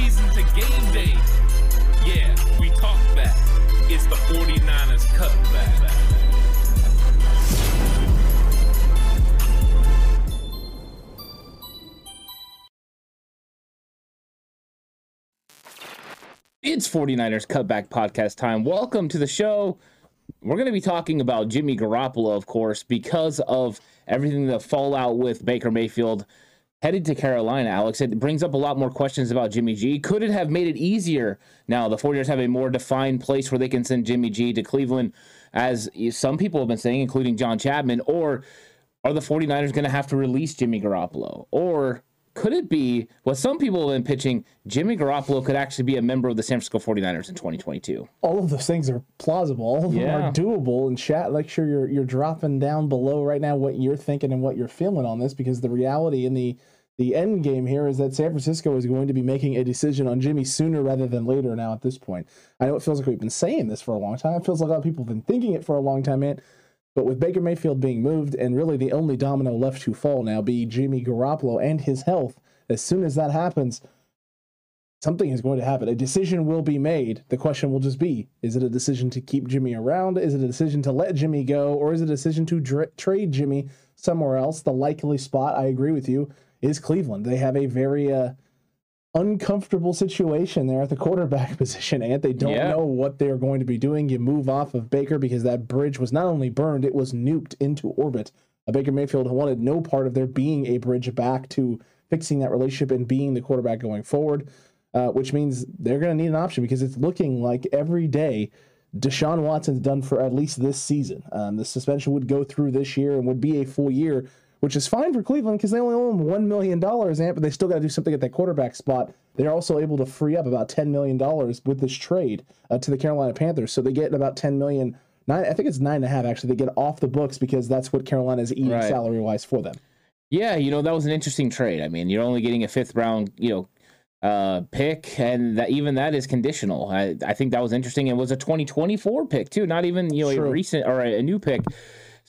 Off-season to game day. Yeah, we talk back. It's the 49ers cutback. It's 49ers Cutback Podcast time. Welcome to the show. We're going to be talking about Jimmy Garoppolo, of course, because of everything the fallout with Baker Mayfield headed to Carolina, Alex. It brings up a lot more questions about Jimmy G. Could it have made it easier now? The 49ers have a more defined place where they can send Jimmy G to Cleveland, as some people have been saying, including John Chapman, or are the 49ers going to have to release Jimmy Garoppolo? Or could it be what some people have been pitching? Jimmy Garoppolo could actually be a member of the San Francisco 49ers in 2022. all of those things are plausible. All of them Yeah. are doable. And chat, like sure you're you're dropping down below right now what you're thinking and what you're feeling on this because the reality in the the end game here is that San Francisco is going to be making a decision on Jimmy sooner rather than later now at this point. I know it feels like we've been saying this for a long time. It feels like a lot of people have been thinking it for a long time, man. But with Baker Mayfield being moved and really the only domino left to fall now be Jimmy Garoppolo and his health, as soon as that happens, something is going to happen. A decision will be made. The question will just be is it a decision to keep Jimmy around? Is it a decision to let Jimmy go? Or is it a decision to trade Jimmy somewhere else? The likely spot, I agree with you, is Cleveland. They have a very uh, uncomfortable situation there at the quarterback position, and they don't Yeah. know what they're going to be doing. You move off of Baker because that bridge was not only burned, it was nuked into orbit. Uh, Baker Mayfield wanted no part of there being a bridge back to fixing that relationship and being the quarterback going forward, uh, which means they're going to need an option because it's looking like every day Deshaun Watson's done for at least this season. Um, the suspension would go through this year and would be a full year, which is fine for Cleveland because they only owe him $1 million, but they still got to do something at that quarterback spot. They're also able to free up about $10 million with this trade uh, to the Carolina Panthers. So they get about $10 million. Nine, I think it's nine and a half actually. They get off the books because that's what Carolina is eating Right. salary wise for them. Yeah, you know that was an interesting trade. I mean, you're only getting a fifth round, you know, uh, pick, and that even that is conditional. I, I think that was interesting. It was a 2024 pick too, not even you know a recent or a, a new pick.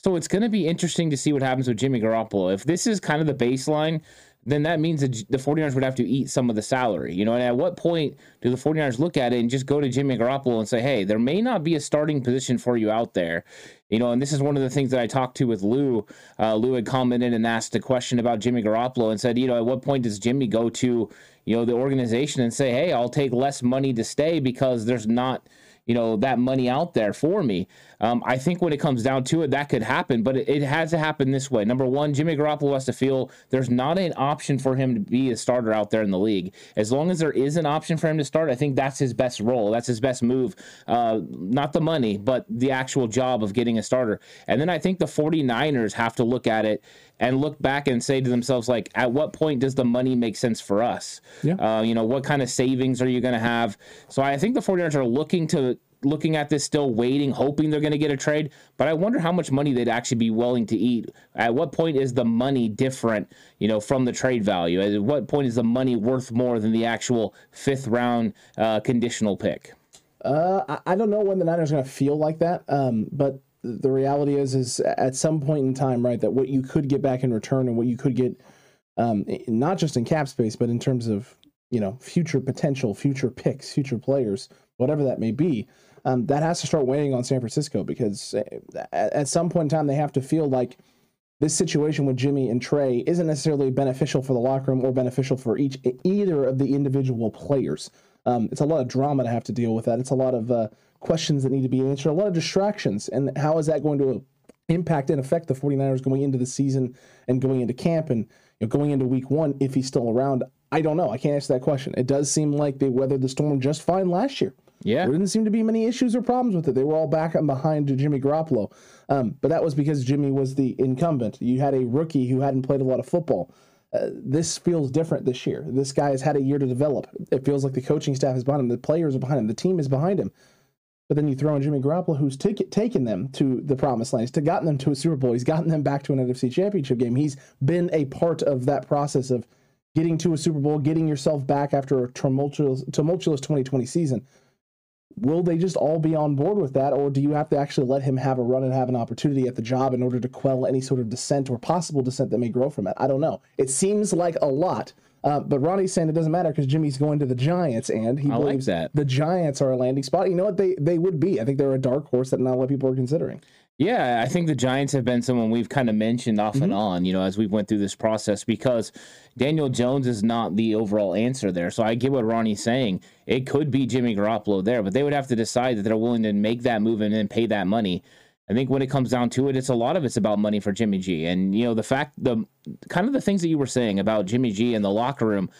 So it's going to be interesting to see what happens with Jimmy Garoppolo. If this is kind of the baseline, then that means that the 49ers would have to eat some of the salary. You know, and at what point do the 49ers look at it and just go to Jimmy Garoppolo and say, hey, there may not be a starting position for you out there? You know, and this is one of the things that I talked to with Lou. Uh, Lou had commented and asked a question about Jimmy Garoppolo and said, you know, at what point does Jimmy go to, you know, the organization and say, hey, I'll take less money to stay because there's not – you know that money out there for me. Um, I think when it comes down to it, that could happen, but it, it, has to happen this way. Number one, Jimmy Garoppolo has to feel there's not an option for him to be a starter out there in the league. As long as there is an option for him to start, I think that's his best role. That's his best move. Uh, not the money, but the actual job of getting a starter. And then I think the 49ers have to look at it and look back and say to themselves, like, at what point does the money make sense for us? Yeah. Uh, you know, what kind of savings are you going to have? So I think the 49ers are looking to looking at this still waiting, hoping they're going to get a trade. But I wonder how much money they'd actually be willing to eat. At what point is the money different, you know, from the trade value? At what point is the money worth more than the actual fifth round uh, conditional pick? Uh, I don't know when the Niners are going to feel like that. Um, but the reality is is at some point in time, right, that what you could get back in return and what you could get, um, not just in cap space, but in terms of you know future potential, future picks, future players, whatever that may be, um, that has to start weighing on San Francisco because uh, at, some point in time they have to feel like this situation with Jimmy and Trey isn't necessarily beneficial for the locker room or beneficial for each either of the individual players. Um, it's a lot of drama to have to deal with that. It's a lot of uh, questions that need to be answered, a lot of distractions. And how is that going to impact and affect the 49ers going into the season and going into camp and you know, going into week one if he's still around? I don't know. I can't answer that question. It does seem like they weathered the storm just fine last year. Yeah. There didn't seem to be many issues or problems with it. They were all back and behind Jimmy Garoppolo. Um, but that was because Jimmy was the incumbent. You had a rookie who hadn't played a lot of football. Uh, this feels different this year. This guy has had a year to develop. It feels like the coaching staff is behind him, the players are behind him, the team is behind him. But then you throw in Jimmy Garoppolo, who's t- taken them to the promised land. He's gotten them to a Super Bowl. He's gotten them back to an NFC Championship game. He's been a part of that process of getting to a Super Bowl, getting yourself back after a tumultuous, tumultuous 2020 season. Will they just all be on board with that, or do you have to actually let him have a run and have an opportunity at the job in order to quell any sort of dissent or possible dissent that may grow from it? I don't know. It seems like a lot uh, but Ronnie's saying it doesn't matter because Jimmy's going to the Giants, and he I believes like that. the Giants are a landing spot. You know what? They they would be. I think they're a dark horse that not a lot of people are considering. Yeah, I think the Giants have been someone we've kind of mentioned off mm-hmm. and on, you know, as we've went through this process because Daniel Jones is not the overall answer there. So I get what Ronnie's saying. It could be Jimmy Garoppolo there, but they would have to decide that they're willing to make that move and then pay that money. I think when it comes down to it, it's a lot of it's about money for Jimmy G. And you know, the fact the kind of the things that you were saying about Jimmy G and the locker room,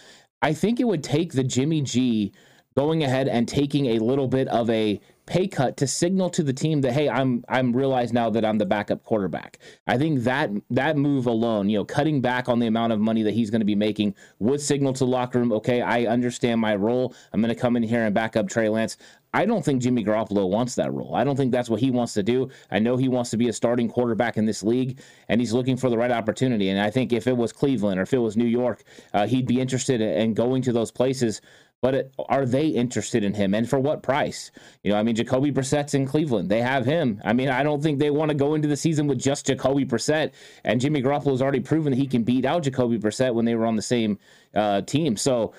I think it would take the Jimmy G going ahead and taking a little bit of a pay cut to signal to the team that hey I'm I'm realized now that I'm the backup quarterback. I think that that move alone, you know, cutting back on the amount of money that he's going to be making would signal to the locker room, okay, I understand my role. I'm going to come in here and back up Trey Lance. I don't think Jimmy Garoppolo wants that role. I don't think that's what he wants to do. I know he wants to be a starting quarterback in this league, and he's looking for the right opportunity. And I think if it was Cleveland or if it was New York, uh, he'd be interested in going to those places but it, are they interested in him and for what price? You know, I mean, Jacoby Brissett's in Cleveland. They have him. I mean, I don't think they want to go into the season with just Jacoby Brissett. And Jimmy Garoppolo has already proven that he can beat out Jacoby Brissett when they were on the same uh, team. So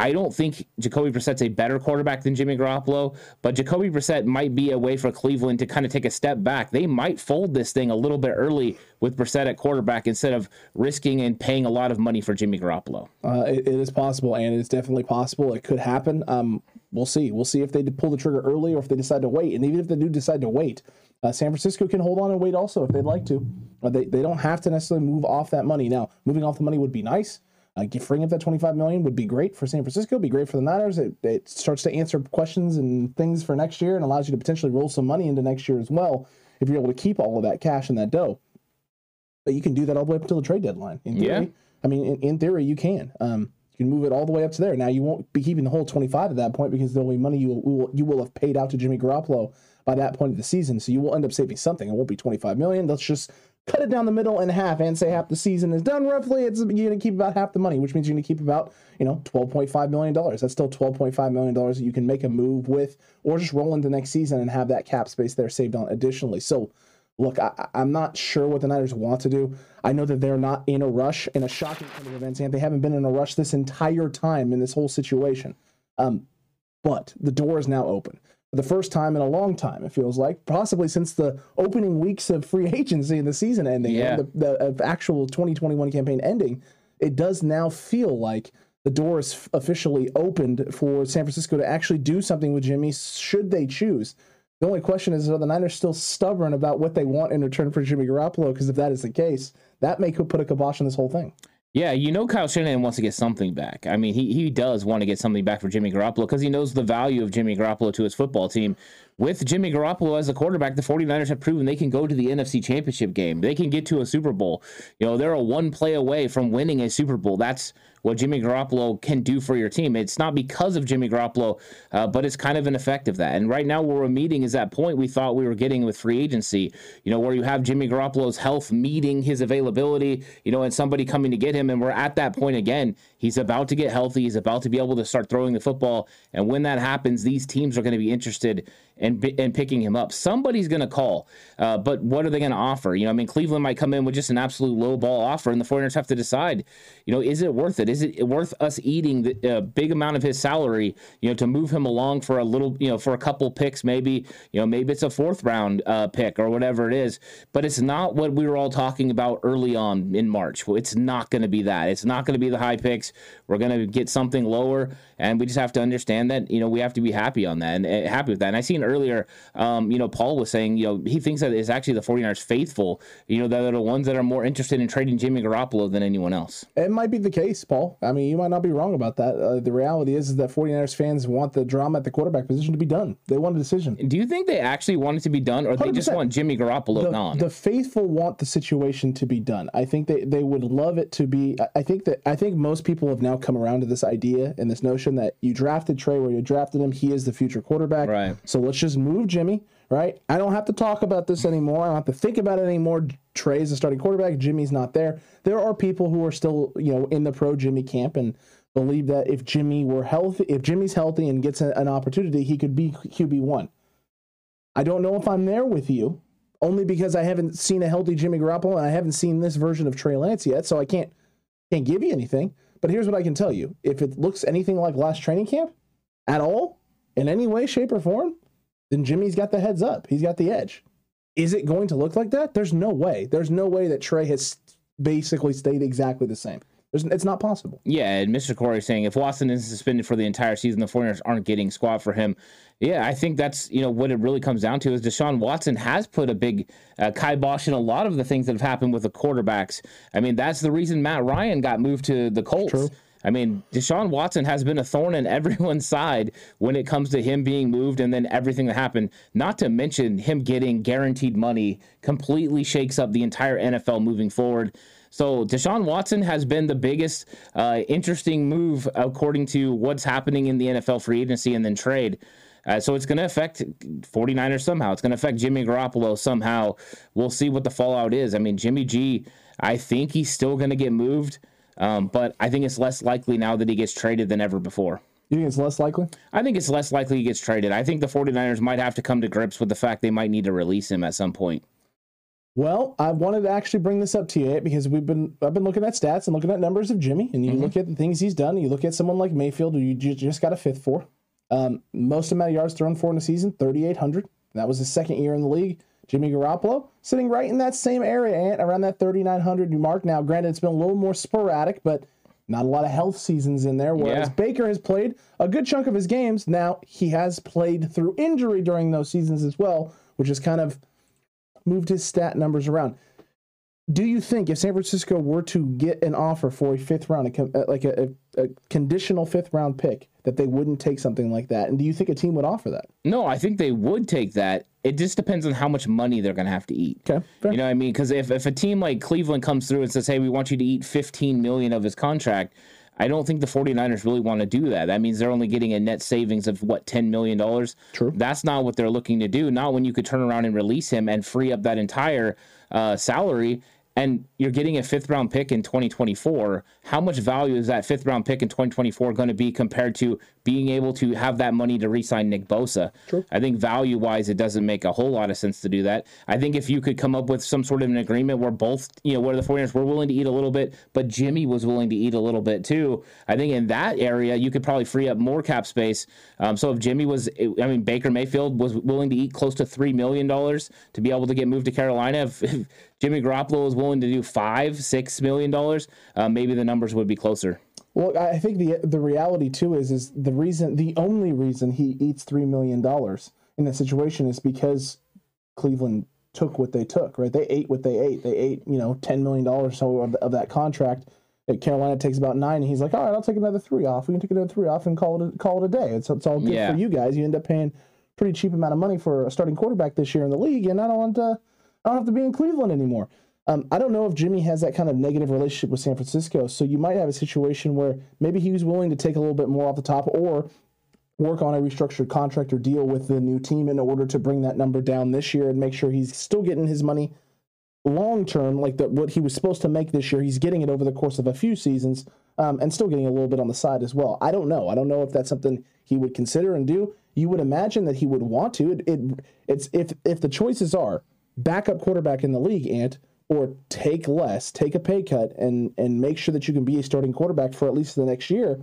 I don't think Jacoby Brissett's a better quarterback than Jimmy Garoppolo, but Jacoby Brissett might be a way for Cleveland to kind of take a step back. They might fold this thing a little bit early with Brissett at quarterback instead of risking and paying a lot of money for Jimmy Garoppolo. Uh, it, it is possible, and it's definitely possible. It could happen. Um, we'll see. We'll see if they pull the trigger early or if they decide to wait. And even if they do decide to wait, uh, San Francisco can hold on and wait also if they'd like to. Uh, they, they don't have to necessarily move off that money. Now, moving off the money would be nice. Uh, freeing up that 25 million would be great for San Francisco, be great for the Niners. It, it starts to answer questions and things for next year and allows you to potentially roll some money into next year as well if you're able to keep all of that cash and that dough. But you can do that all the way up until the trade deadline. In theory, yeah. I mean, in, in theory, you can. Um, you can move it all the way up to there. Now you won't be keeping the whole 25 at that point because the only money you will, you will have paid out to Jimmy Garoppolo by that point of the season. So you will end up saving something. It won't be 25 million. Let's just cut it down the middle in half and say half the season is done roughly, it's you're gonna keep about half the money, which means you're gonna keep about, you know, twelve point five million dollars. That's still twelve point five million dollars that you can make a move with or just roll into next season and have that cap space there saved on additionally. So look, I, I'm not sure what the Niners want to do. I know that they're not in a rush, in a shocking kind of events, and they haven't been in a rush this entire time in this whole situation. Um, but the door is now open. The first time in a long time, it feels like, possibly since the opening weeks of free agency and the season ending, Yeah. the, the actual 2021 campaign ending, it does now feel like the door is f- officially opened for San Francisco to actually do something with Jimmy should they choose. The only question is, are the Niners still stubborn about what they want in return for Jimmy Garoppolo? Because if that is the case, that may put a kibosh on this whole thing. Yeah, you know Kyle Shanahan wants to get something back. I mean, he, he does want to get something back for Jimmy Garoppolo because he knows the value of Jimmy Garoppolo to his football team. With Jimmy Garoppolo as a quarterback, the 49ers have proven they can go to the NFC Championship game. They can get to a Super Bowl. You know, they're a one play away from winning a Super Bowl. That's what Jimmy Garoppolo can do for your team. It's not because of Jimmy Garoppolo, uh, but it's kind of an effect of that. And right now, where we're meeting is that point we thought we were getting with free agency, you know, where you have Jimmy Garoppolo's health meeting his availability, you know, and somebody coming to get him. And we're at that point again. He's about to get healthy. He's about to be able to start throwing the football. And when that happens, these teams are going to be interested in, in picking him up. Somebody's going to call, uh, but what are they going to offer? You know, I mean, Cleveland might come in with just an absolute low ball offer, and the 49ers have to decide, you know, is it worth it? Is it worth us eating the uh, big amount of his salary, you know, to move him along for a little, you know, for a couple picks, maybe, you know, maybe it's a fourth round uh, pick or whatever it is, but it's not what we were all talking about early on in March. It's not going to be that. It's not going to be the high picks. We're going to get something lower, and we just have to understand that, you know, we have to be happy on that and uh, happy with that. And I seen earlier, um, you know, Paul was saying, you know, he thinks that it's actually the 49ers faithful, you know, that are the ones that are more interested in trading Jimmy Garoppolo than anyone else. It might be the case, Paul. I mean, you might not be wrong about that. Uh, the reality is, is that 49ers fans want the drama at the quarterback position to be done. They want a decision. Do you think they actually want it to be done, or they just want Jimmy Garoppolo the, gone? the faithful want the situation to be done. I think they, they would love it to be. I think that I think most people have now come around to this idea and this notion that you drafted Trey where you drafted him. He is the future quarterback. Right. So let's just move Jimmy. Right. I don't have to talk about this anymore. I don't have to think about it anymore. Trey's the starting quarterback. Jimmy's not there. There are people who are still you know in the pro Jimmy camp and believe that if Jimmy were healthy, if Jimmy's healthy and gets an opportunity, he could be QB one. I don't know if I'm there with you, only because I haven't seen a healthy Jimmy Garoppolo and I haven't seen this version of Trey Lance yet, so I can't can't give you anything. But here's what I can tell you: if it looks anything like last training camp at all, in any way, shape, or form, then Jimmy's got the heads up. He's got the edge. Is it going to look like that? There's no way. There's no way that Trey has basically stayed exactly the same. It's not possible. Yeah, and Mr. Corey saying if Watson is suspended for the entire season, the 49ers aren't getting squad for him. Yeah, I think that's you know what it really comes down to is Deshaun Watson has put a big uh, kibosh in a lot of the things that have happened with the quarterbacks. I mean, that's the reason Matt Ryan got moved to the Colts. True. I mean, Deshaun Watson has been a thorn in everyone's side when it comes to him being moved and then everything that happened. Not to mention him getting guaranteed money completely shakes up the entire NFL moving forward. So Deshaun Watson has been the biggest uh, interesting move according to what's happening in the NFL free agency and then trade. Uh, so it's going to affect 49ers somehow. It's going to affect Jimmy Garoppolo somehow. We'll see what the fallout is. I mean, Jimmy G, I think he's still going to get moved, um, but I think it's less likely now that he gets traded than ever before. You think it's less likely? I think it's less likely he gets traded. I think the 49ers might have to come to grips with the fact they might need to release him at some point. Well, I wanted to actually bring this up to you eh, because we've been I've been looking at stats and looking at numbers of Jimmy, and you mm-hmm. look at the things he's done. You look at someone like Mayfield, who you just got a fifth for. Um, most amount of yards thrown for in a season, thirty eight hundred. That was his second year in the league. Jimmy Garoppolo sitting right in that same area, Ant, around that thirty nine hundred mark. Now, granted, it's been a little more sporadic, but not a lot of health seasons in there. Whereas Yeah. Baker has played a good chunk of his games. Now he has played through injury during those seasons as well, which is kind of moved his stat numbers around. Do you think if San Francisco were to get an offer for a fifth round, a, uh, like a, a, a conditional fifth round pick, that they wouldn't take something like that? And do you think a team would offer that? No, I think they would take that. It just depends on how much money they're going to have to eat. Okay, fair. You know what I mean? Because if, if a team like Cleveland comes through and says, hey, we want you to eat 15 million of his contract, I don't think the 49ers really want to do that. That means they're only getting a net savings of what, $10 million? True. That's not what they're looking to do. Not when you could turn around and release him and free up that entire uh, salary and you're getting a fifth round pick in 2024. How much value is that fifth round pick in 2024 going to be compared to being able to have that money to re-sign Nick Bosa? True. I think value wise, it doesn't make a whole lot of sense to do that. I think if you could come up with some sort of an agreement where both, you know, where the 49ers were willing to eat a little bit, but Jimmy was willing to eat a little bit too. I think in that area, you could probably free up more cap space. Um, so if Jimmy was, I mean, Baker Mayfield was willing to eat close to $3 million to be able to get moved to Carolina, if, if Jimmy Garoppolo is willing to do five, six million dollars, uh, maybe the numbers would be closer. Well, I think the the reality too is is the reason the only reason he eats three million dollars in that situation is because Cleveland took what they took, right? They ate what they ate. They ate, you know, ten million dollars so of, of, that contract. Carolina takes about nine, and he's like, "All right, I'll take another three off. We can take another three off and call it a, call it a day. It's it's all good yeah. for you guys. You end up paying pretty cheap amount of money for a starting quarterback this year in the league, and I don't want to, I don't have to be in Cleveland anymore." Um, I don't know if Jimmy has that kind of negative relationship with San Francisco, so you might have a situation where maybe he was willing to take a little bit more off the top, or work on a restructured contract or deal with the new team in order to bring that number down this year and make sure he's still getting his money long term, like the, what he was supposed to make this year. He's getting it over the course of a few seasons um, and still getting a little bit on the side as well. I don't know. I don't know if that's something he would consider and do. You would imagine that he would want to. It, it it's if if the choices are backup quarterback in the league, Ant, or take less, take a pay cut, and and make sure that you can be a starting quarterback for at least the next year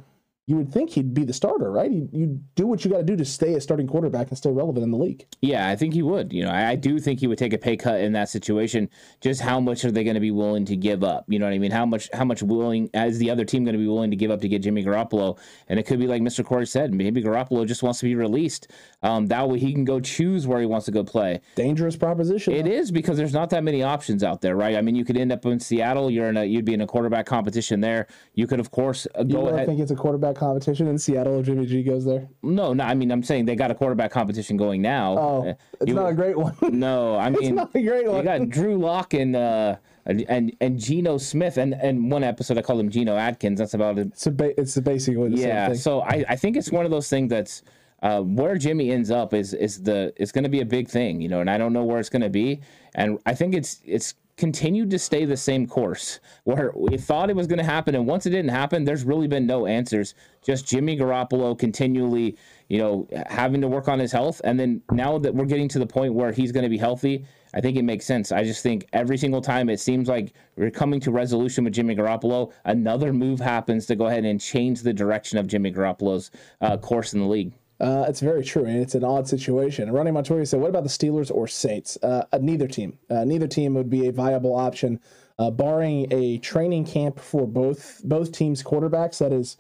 you would think he'd be the starter, right? You, you do what you got to do to stay a starting quarterback and stay relevant in the league. Yeah, I think he would. You know, I, I do think he would take a pay cut in that situation. Just how much are they going to be willing to give up? You know what I mean? How much how much willing is the other team going to be willing to give up to get Jimmy Garoppolo? And it could be like Mr. Corey said, maybe Garoppolo just wants to be released. Um, that way he can go choose where he wants to go play. Dangerous proposition. It though. is because there's not that many options out there, right? I mean, you could end up in Seattle. You're in a you'd be in a quarterback competition there. You could of course uh, go you ahead. think it's a quarterback competition in Seattle? If Jimmy G goes there? No, no. I mean, I'm saying they got a quarterback competition going now. Oh, uh, it's you, not a great one. No, I mean, it's not a great one. You got Drew Lock and uh, and and Geno Smith, and and one episode I called him Geno Atkins. That's about it. It's a ba- it's basically the yeah. Same thing. So I I think it's one of those things that's. Uh, where Jimmy ends up is is the it's going to be a big thing, you know, and I don't know where it's going to be, and I think it's it's continued to stay the same course where we thought it was going to happen. And once it didn't happen, there's really been no answers. Just Jimmy Garoppolo continually, you know, having to work on his health. And then now that we're getting to the point where he's going to be healthy, I think it makes sense. I just think every single time it seems like we're coming to resolution with Jimmy Garoppolo, another move happens to go ahead and change the direction of Jimmy Garoppolo's uh, course in the league. Uh, it's very true, and it's an odd situation. Ronnie Montoya said, "What about the Steelers or Saints? Uh, neither team. Uh, neither team would be a viable option, uh, barring a training camp for both both teams' quarterbacks that is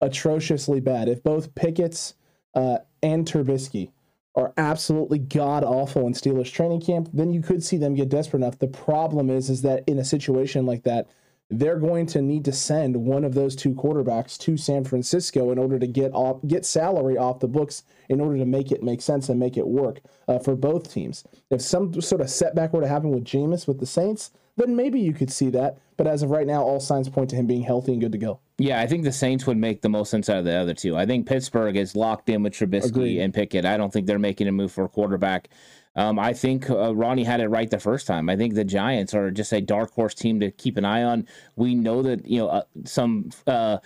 atrociously bad. If both Pickett's uh, and Trubisky are absolutely god awful in Steelers training camp, then you could see them get desperate enough. The problem is, is that in a situation like that." They're going to need to send one of those two quarterbacks to San Francisco in order to get off get salary off the books in order to make it make sense and make it work uh, for both teams. If some sort of setback were to happen with Jameis with the Saints, then maybe you could see that. But as of right now, all signs point to him being healthy and good to go. Yeah, I think the Saints would make the most sense out of the other two. I think Pittsburgh is locked in with Trubisky Agreed. and Pickett. I don't think they're making a move for a quarterback. Um, I think uh, Ronnie had it right the first time. I think the Giants are just a dark horse team to keep an eye on. We know that you know uh, some uh,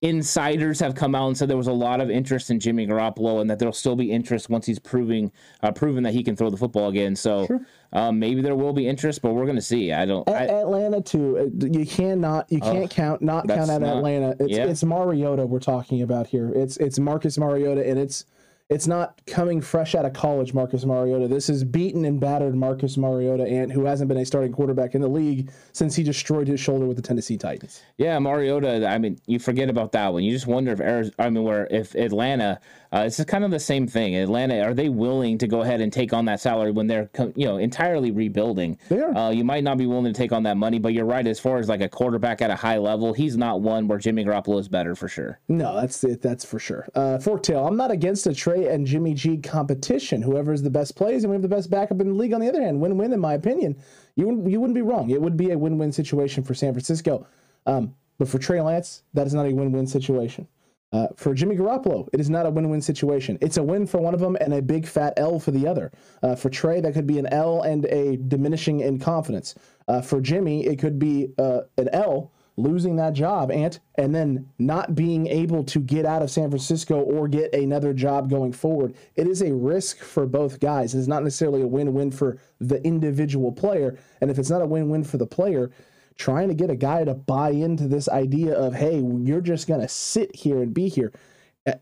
insiders have come out and said there was a lot of interest in Jimmy Garoppolo and that there'll still be interest once he's proving uh, proven that he can throw the football again. So sure. um, maybe there will be interest, but we're going to see. I don't. I, Atlanta too. Uh, you cannot. You can't count. Not count out Atlanta. It's yeah. it's Mariota we're talking about here. It's it's Marcus Mariota and it's it's not coming fresh out of college, Marcus Mariota. This is beaten and battered Marcus Mariota, and who hasn't been a starting quarterback in the league since he destroyed his shoulder with the Tennessee Titans. Yeah, Mariota. I mean, you forget about that one. You just wonder if Arizona, I mean, where if Atlanta uh, it's kind of the same thing. Atlanta, are they willing to go ahead and take on that salary when they're you know entirely rebuilding? They are. Uh, you might not be willing to take on that money, but you're right. As far as like a quarterback at a high level, he's not one where Jimmy Garoppolo is better for sure. No, that's it. That's for sure. Uh, Forktail, I'm not against a And Jimmy G competition. Whoever is the best plays, and we have the best backup in the league. On the other hand, win-win in my opinion. You wouldn't, you wouldn't be wrong. It would be a win-win situation for San Francisco. Um, but for Trey Lance, that is not a win-win situation. Uh, for Jimmy Garoppolo, it is not a win-win situation. It's a win for one of them and a big fat L for the other. Uh, for Trey, that could be an L and a diminishing in confidence. Uh, for Jimmy, it could be uh, an L losing that job, Ant, and then not being able to get out of San Francisco or get another job going forward. It is a risk for both guys. It's not necessarily a win-win for the individual player, and if it's not a win-win for the player trying to get a guy to buy into this idea of, hey, you're just going to sit here and be here.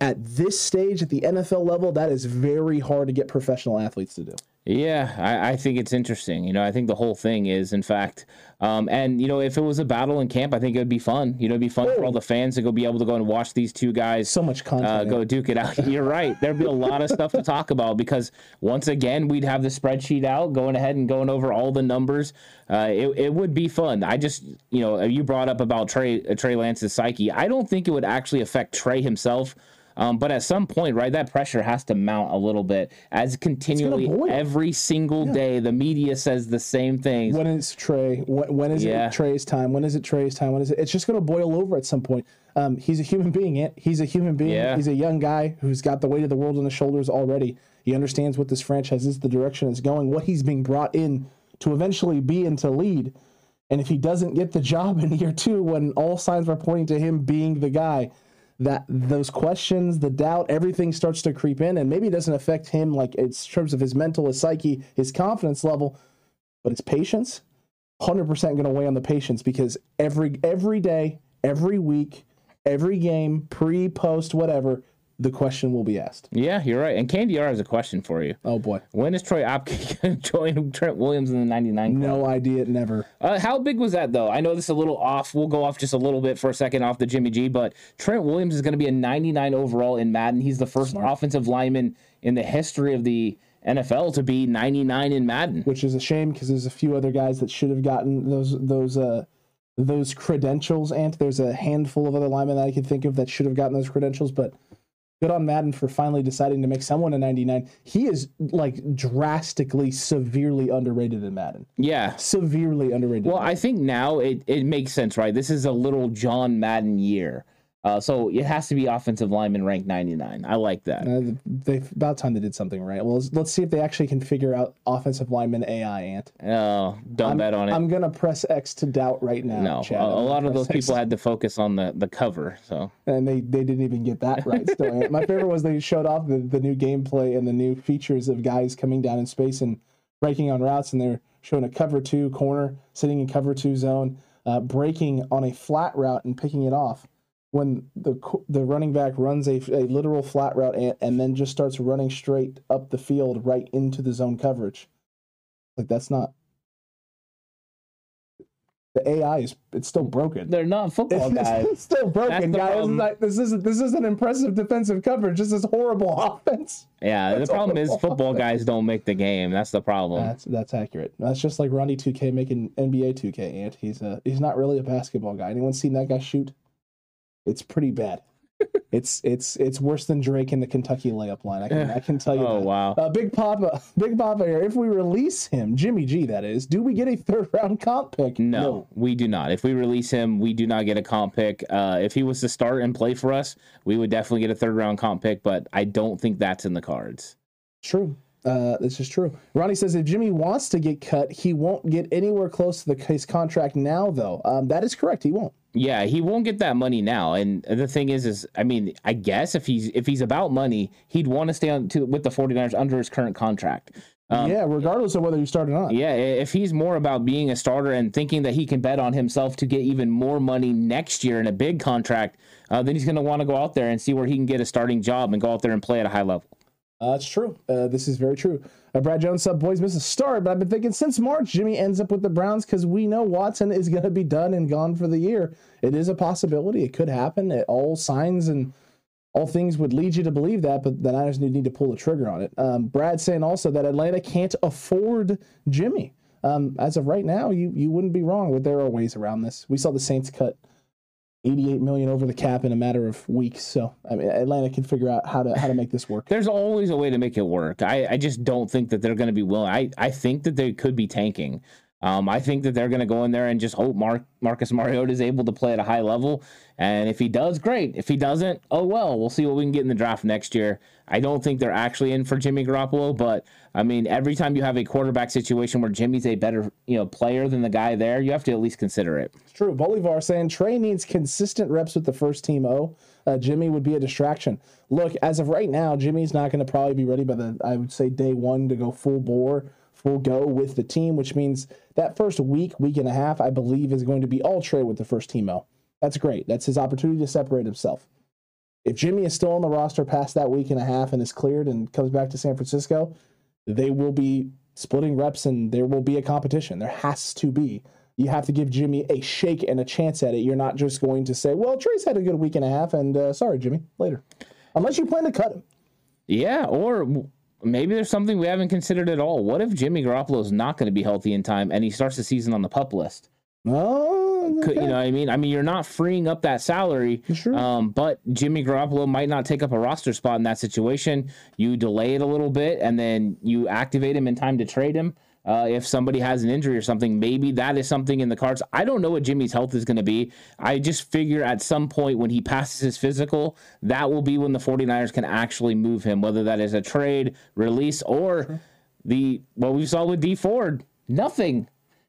At this stage, at the NFL level, that is very hard to get professional athletes to do. Yeah, I, I, think it's interesting. You know, I think the whole thing is, in fact, um, and you know, if it was a battle in camp, I think it would be fun. You know, it'd be fun oh. for all the fans to go be able to go and watch these two guys. So much content. Uh, go duke it out. You're right. There'd be a lot of stuff to talk about because once again, we'd have the spreadsheet out, going ahead and going over all the numbers. Uh, it, it would be fun. I just, you know, you brought up about Trey Trey Lance's psyche. I don't think it would actually affect Trey himself um, but at some point, right, that pressure has to mount a little bit as continually every single yeah. day the media says the same things. When is Trey? When, when is yeah. it Trey's time? When is it Trey's time? When is it? It's just going to boil over at some point. Um, he's a human being. It. He's a human being. Yeah. He's a young guy who's got the weight of the world on his shoulders already. He understands what this franchise is, the direction it's going, what he's being brought in to eventually be and to lead. And if he doesn't get the job in year two, when all signs are pointing to him being the guy, that those questions, the doubt, everything starts to creep in, and maybe it doesn't affect him like in terms of his mental, his psyche, his confidence level, but his patience, hundred percent going to weigh on the patience because every every day, every week, every game, pre, post, whatever, the question will be asked. Yeah, you're right. And Candy R has a question for you. Oh boy, when is Troy Apke going to join Trent Williams in the '99? No idea. Never. Uh, how big was that though? I know this is a little off. We'll go off just a little bit for a second off the Jimmy G, but Trent Williams is going to be a 99 overall in Madden. He's the first Smart. offensive lineman in the history of the NFL to be 99 in Madden, which is a shame because there's a few other guys that should have gotten those those uh those credentials. And there's a handful of other linemen that I could think of that should have gotten those credentials, but good on Madden for finally deciding to make someone a 99. He is like drastically, severely underrated in Madden. Yeah. Severely underrated. Well, I think now it, it makes sense, right? This is a little John Madden year. Uh, so it has to be offensive lineman ranked 99. I like that. Uh, they about time they did something right. Well, let's, let's, see if they actually can figure out offensive lineman AI. Ant. Oh, don't I'm, bet on it. I'm gonna press X to doubt right now. No, Chad. a, a lot of those X. people had to focus on the, the cover. So and they, they didn't even get that right. Still, my favorite was they showed off the, the new gameplay and the new features of guys coming down in space and breaking on routes, and they're showing a cover two corner sitting in cover two zone, uh, breaking on a flat route and picking it off when the the running back runs a, a literal flat route and, and then just starts running straight up the field right into the zone coverage. Like that's not the AI is it's still broken. They're not football guys. it's still broken, guys. Like, this is this is an impressive defensive coverage. This is horrible offense. Yeah, that's the problem is football offense. guys don't make the game. That's the problem. That's that's accurate. That's just like Ronnie 2K making NBA 2K. And he's a he's not really a basketball guy. Anyone seen that guy shoot? It's pretty bad. it's it's it's worse than Drake in the Kentucky layup line. I can I can tell you. oh that. wow! Uh, Big Papa, Big Papa here. If we release him, Jimmy G, that is, do we get a third round comp pick? No, no. we do not. If we release him, we do not get a comp pick. Uh, if he was to start and play for us, we would definitely get a third round comp pick. But I don't think that's in the cards. True. Uh, this is true. Ronnie says if Jimmy wants to get cut, he won't get anywhere close to the his contract now, though. Um, that is correct. He won't. Yeah, he won't get that money now. And the thing is, is I mean, I guess if he's if he's about money, he'd want to stay on to with the 49ers under his current contract. Um, yeah, regardless of whether you start or not. Yeah, if he's more about being a starter and thinking that he can bet on himself to get even more money next year in a big contract, uh, then he's going to want to go out there and see where he can get a starting job and go out there and play at a high level. That's true. Uh, this is very true. Uh, Brad Jones said, boys miss a start, but I've been thinking since March, Jimmy ends up with the Browns because we know Watson is going to be done and gone for the year. It is a possibility. It could happen. It, all signs and all things would lead you to believe that, but the Niners need to pull the trigger on it. Um, Brad saying also that Atlanta can't afford Jimmy. Um, as of right now, you you wouldn't be wrong, but there are ways around this. We saw the Saints cut 88 million over the cap in a matter of weeks. So I mean, Atlanta can figure out how to how to make this work. There's always a way to make it work. I, I just don't think that they're going to be willing. I, I think that they could be tanking. Um, I think that they're going to go in there and just hope Mark, Marcus Mariota is able to play at a high level. And if he does, great. If he doesn't, oh well. We'll see what we can get in the draft next year. I don't think they're actually in for Jimmy Garoppolo, but I mean, every time you have a quarterback situation where Jimmy's a better you know player than the guy there, you have to at least consider it. It's true. Bolivar saying Trey needs consistent reps with the first team O. Uh, Jimmy would be a distraction. Look, as of right now, Jimmy's not going to probably be ready by the I would say day one to go full bore full go with the team, which means that first week, week and a half, I believe, is going to be all Trey with the first team O. That's great. That's his opportunity to separate himself. If Jimmy is still on the roster past that week and a half and is cleared and comes back to San Francisco, they will be splitting reps and there will be a competition. There has to be. You have to give Jimmy a shake and a chance at it. You're not just going to say, well, Trey's had a good week and a half and uh, sorry, Jimmy, later. Unless you plan to cut him. Yeah, or maybe there's something we haven't considered at all. What if Jimmy Garoppolo is not going to be healthy in time and he starts the season on the pup list? Oh, okay. Could, you know what I mean? I mean, you're not freeing up that salary, Sure. um, but Jimmy Garoppolo might not take up a roster spot in that situation. You delay it a little bit and then you activate him in time to trade him. Uh, if somebody has an injury or something, maybe that is something in the cards. I don't know what Jimmy's health is going to be. I just figure at some point when he passes his physical, that will be when the 49ers can actually move him, whether that is a trade, release, or the what we saw with Dee Ford, nothing.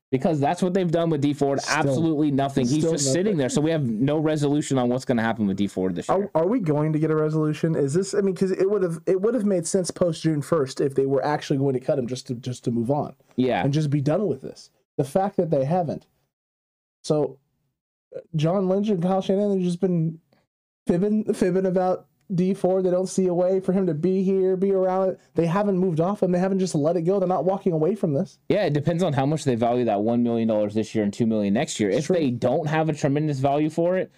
Because that's what they've done with Dee Ford. Still- Absolutely nothing. He's just sitting there. So we have no resolution on what's going to happen with Dee Ford this year. Are, are we going to get a resolution? Is this? I mean, because it would have it would have made sense post June first if they were actually going to cut him just to just to move on yeah. and just be done with this. The fact that they haven't. So, John Lynch and Kyle Shanahan have just been fibbing fibbing about D four. They don't see a way for him to be here, be around it. They haven't moved off him. They haven't just let it go. They're not walking away from this. Yeah, it depends on how much they value that one million dollars this year and two million next year. If True. they don't have a tremendous value for it,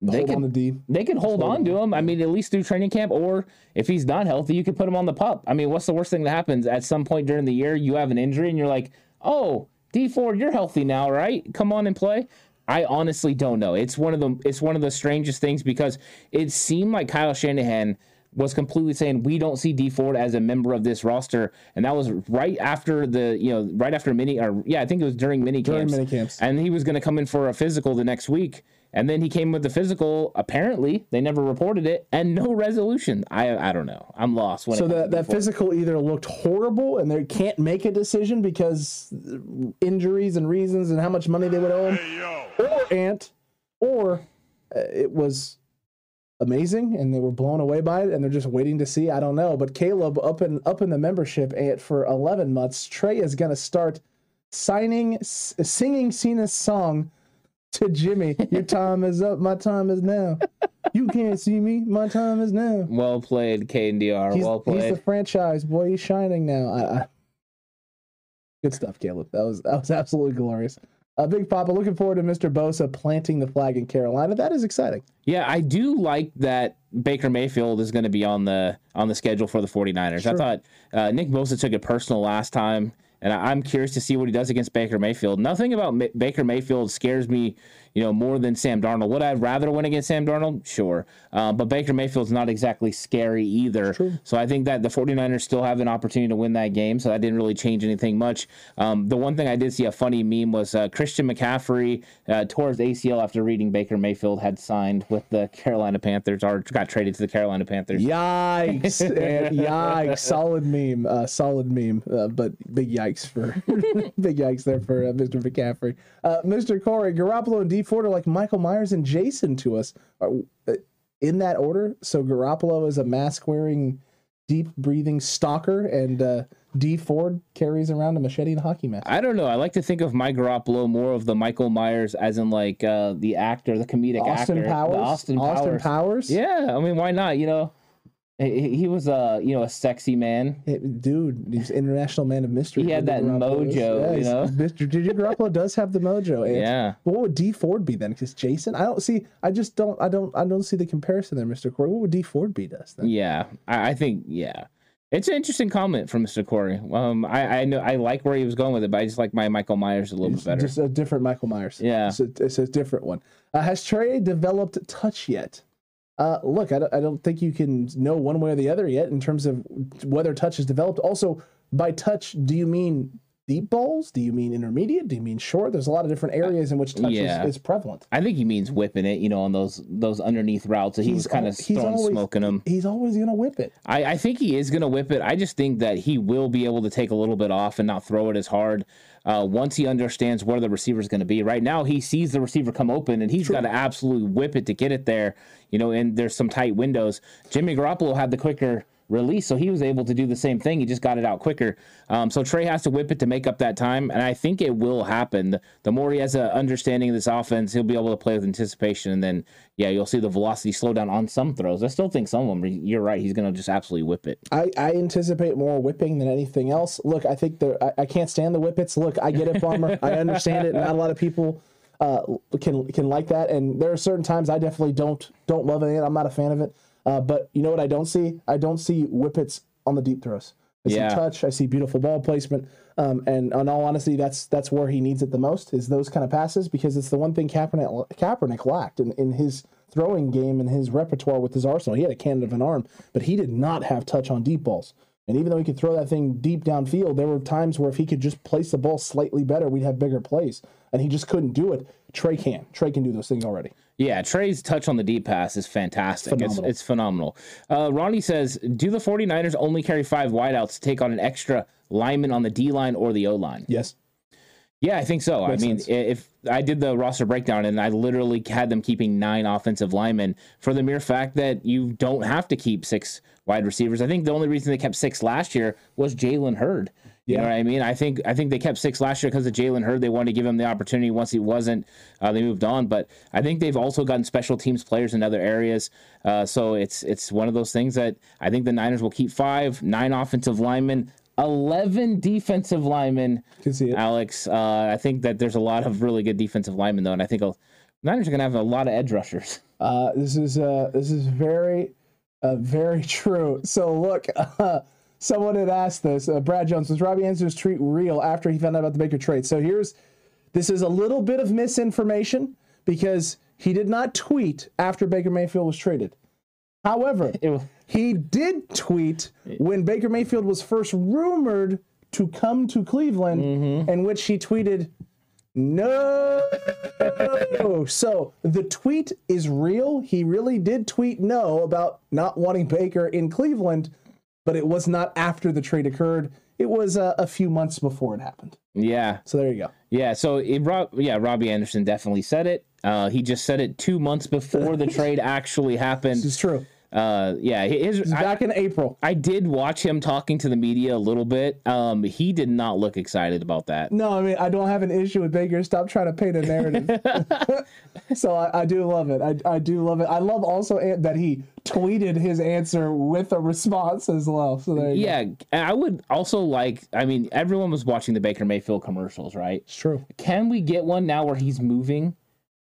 they Hold can on to D. they could hold hold on to him. I mean, at least through training camp, or if he's not healthy, you could put him on the pup. I mean, what's the worst thing that happens? At some point during the year, you have an injury and you're like, oh, D4, you're healthy now, right? Come on and play. I honestly don't know. It's one of the it's one of the strangest things because it seemed like Kyle Shanahan was completely saying we don't see Dee Ford as a member of this roster, and that was right after the you know right after mini or yeah I think it was during mini camps. During mini camps. and he was going to come in for a physical the next week, and then he came with the physical. Apparently, they never reported it, and no resolution. I I don't know. I'm lost when So that, that D physical either looked horrible and they can't make a decision because injuries and reasons and how much money they would owe him, or Ant, or uh, it was amazing and they were blown away by it and they're just waiting to see. I don't know, but Caleb up in up in the membership Ant for 11 months. Trey is going to start signing, s- singing Cena's song to Jimmy. Your time is up, my time is now. You can't see me, my time is now. well played, K and DR. He's, Well played. he's the franchise boy. He's shining now. I, I, good stuff, Caleb. That was that was absolutely glorious. Uh, Big Papa, looking forward to Mr. Bosa planting the flag in Carolina. That is exciting. Yeah, I do like that Baker Mayfield is going to be on the on the schedule for the 49ers. I thought uh, Nick Bosa took it personal last time, and I- I'm curious to see what he does against Baker Mayfield. Nothing about Ma- Baker Mayfield scares me, you know, more than Sam Darnold. Would I rather win against Sam Darnold? Sure. Uh, but Baker Mayfield's not exactly scary either. So I think that the 49ers still have an opportunity to win that game. So that didn't really change anything much. Um, the one thing I did see a funny meme was uh, Christian McCaffrey uh, tore his ACL after reading Baker Mayfield had signed with the Carolina Panthers or got traded to the Carolina Panthers. Yikes! and yikes! Solid meme. Uh, solid meme. Uh, but big yikes for big yikes there for uh, Mr. McCaffrey. Uh, Mr. Corey Garoppolo and Dee Ford are like Michael Myers and Jason to us. Uh, in that order. So Garoppolo is a mask wearing, deep breathing stalker, and uh, D Ford carries around a machete and a hockey mask. I don't know. I like to think of Mike Garoppolo more of the Michael Myers, as in like uh, the actor, the comedic Austin actor, Powers. Austin, Austin Powers. Powers. Yeah, I mean, why not? You know, he, was a you know a sexy man. Hey, dude, he's international man of mystery. He had that mojo, you he's- know? Mr. Jimmy Garoppolo does have the mojo. and- Yeah. What would Dee Ford be then? Because Jason, I don't see. I just don't. I don't. I don't see the comparison there, Mister Corey. What would Dee Ford be to us then? Yeah, I, I think yeah, it's an interesting comment from Mr. Corey. Um, I I know I like where he was going with it, but I just like my Michael Myers a little It's bit better. Just a different Michael Myers. Yeah. it's a, it's a different one. Uh, has Trey developed touch yet? Uh, look, I don't, I don't think you can know one way or the other yet in terms of whether touch is developed. Also, by touch, do you mean deep balls? Do you mean intermediate? Do you mean short? There's a lot of different areas in which touch yeah. is, is prevalent. I think he means whipping it, you know, on those those underneath routes. So he was kind of al- he's throwing always- smoking them. He's always gonna whip it. I, I think he is going to whip it. I just think that he will be able to take a little bit off and not throw it as hard uh, once he understands where the receiver is going to be. Right now, he sees the receiver come open and he's got to absolutely whip it to get it there. You know, and there's some tight windows. Jimmy Garoppolo had the quicker release, so he was able to do the same thing. He just got it out quicker. Um, so Trey has to whip it to make up that time, and I think it will happen. The, the more he has an understanding of this offense, he'll be able to play with anticipation, and then yeah, you'll see the velocity slow down on some throws. I still think some of them. You're right. He's going to just absolutely whip it. I, I anticipate more whipping than anything else. Look, I think the I, I can't stand the whippets. Look, I get it, Farmer. I understand it. Not a lot of people uh, can can like that, and there are certain times I definitely don't don't love it. I'm not a fan of it. Uh, but you know what I don't see? I don't see whippets on the deep throws. I Yeah. see touch. I see beautiful ball placement. Um, and in all honesty, that's that's where he needs it the most is those kind of passes because it's the one thing Kaepernick, Kaepernick lacked in, in his throwing game and his repertoire with his arsenal. He had a cannon of an arm, but he did not have touch on deep balls. And even though he could throw that thing deep downfield, there were times where if he could just place the ball slightly better, we'd have bigger plays. And he just couldn't do it. Trey can. Trey can do those things already. Yeah, Trey's touch on the deep pass is fantastic. Phenomenal. It's, it's phenomenal. Uh, Ronnie says, Do the 49ers only carry five wideouts to take on an extra lineman on the D line or the O line? Yes. Yeah, I think so. Makes I mean, sense. if I did the roster breakdown and I literally had them keeping nine offensive linemen for the mere fact that you don't have to keep six wide receivers. I think the only reason they kept six last year was Jalen Hurd. You know what I mean? I think I think they kept six last year because of Jalen Hurd. They wanted to give him the opportunity. Once he wasn't, uh, they moved on. But I think they've also gotten special teams players in other areas. Uh, so it's it's one of those things that I think the Niners will keep five, nine offensive linemen, eleven defensive linemen. Can see it. Alex. Uh, I think that there's a lot of really good defensive linemen though, and I think uh, Niners are gonna have a lot of edge rushers. Uh, this is uh, this is very, uh, very true. So look, uh, someone had asked this. Uh, Brad Jones was Robbie Anderson's tweet real after he found out about the Baker trade. So here's this is a little bit of misinformation because he did not tweet after Baker Mayfield was traded. However, he did tweet when Baker Mayfield was first rumored to come to Cleveland, in which he tweeted, No. So the tweet is real. He really did tweet no about not wanting Baker in Cleveland, but it was not after the trade occurred. It was uh, a few months before it happened. yeah, So there you go. yeah. So it, Rob, yeah, Robbie Anderson definitely said it. Uh, he just said it two months before the trade actually happened. This is true. Uh, yeah, his, It's I, back in April. I did watch him talking to the media a little bit. Um, he did not look excited about that. No, I mean I don't have an issue with Baker. Stop trying to paint a narrative. so I, I do love it. I, I do love it. I love also that he tweeted his answer with a response as well. So go. Yeah, and I would also like. I mean, everyone was watching the Baker Mayfield commercials, right? It's true. Can we get one now where he's moving?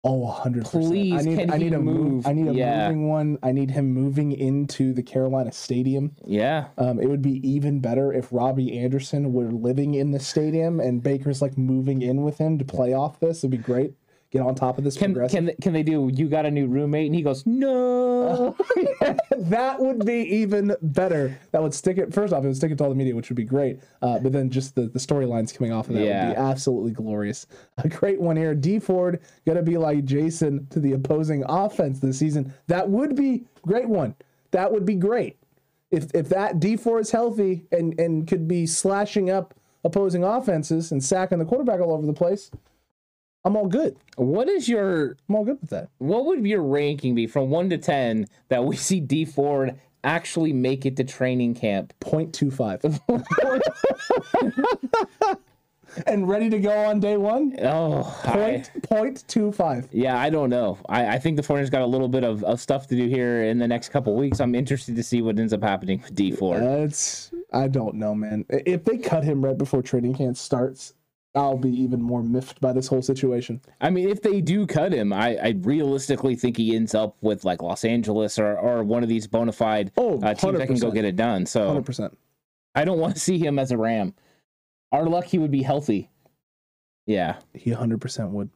Oh, 100%. Please, I need, can I he need a move. move? I need a Yeah. moving one. I need him moving into the Carolina Stadium. Yeah, Um, it would be even better if Robbie Anderson were living in the stadium and Baker's like moving in with him to play off this. It'd be great. Get on top of this. can progressive. can can they do? You got a new roommate, and he goes, no. that would be even better. That would stick it. First off, it would stick it to all the media, which would be great. Uh, but then just the, the storylines coming off of that would be absolutely glorious. A great one here. Dee Ford gonna be like Jason to the opposing offense this season. That would be great one. That would be great. If if that Dee Ford is healthy and and could be slashing up opposing offenses and sacking the quarterback all over the place, I'm all good. What is your I'm all good with that. what would your ranking be from one to ten that we see Dee Ford actually make it to training camp? 0.25. and ready to go on day one? Oh, I- Point, point two five. yeah, I don't know. I, I think the 49ers got a little bit of, of stuff to do here in the next couple weeks. I'm interested to see what ends up happening with Dee Ford. That's I don't know, man. If they cut him right before training camp starts, I'll be even more miffed by this whole situation. I mean, if they do cut him, I, I realistically think he ends up with like Los Angeles or, or one of these bona fide Oh, uh, teams that can go get it done. So Hundred percent. I don't want to see him as a Ram. Our luck, he would be healthy. Yeah. He hundred percent would.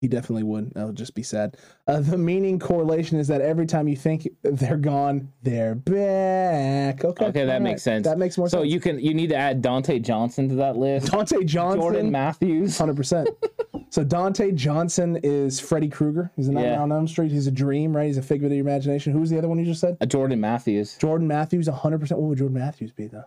He definitely would. That would just be sad. Uh, the meaning correlation is that every time you think they're gone, they're back. Okay. Okay, that all makes sense. That makes more So sense. So you can you need to add Dontae Johnson to that list. Dontae Johnson. Jordan Matthews. Hundred percent. So Dontae Johnson is Freddy Krueger. He's a Nightmare Yeah. on Elm Street. He's a dream, right? He's a figment of your imagination. Who's the other one you just said? Uh, Jordan Matthews. Jordan Matthews. hundred percent. What would Jordan Matthews be though?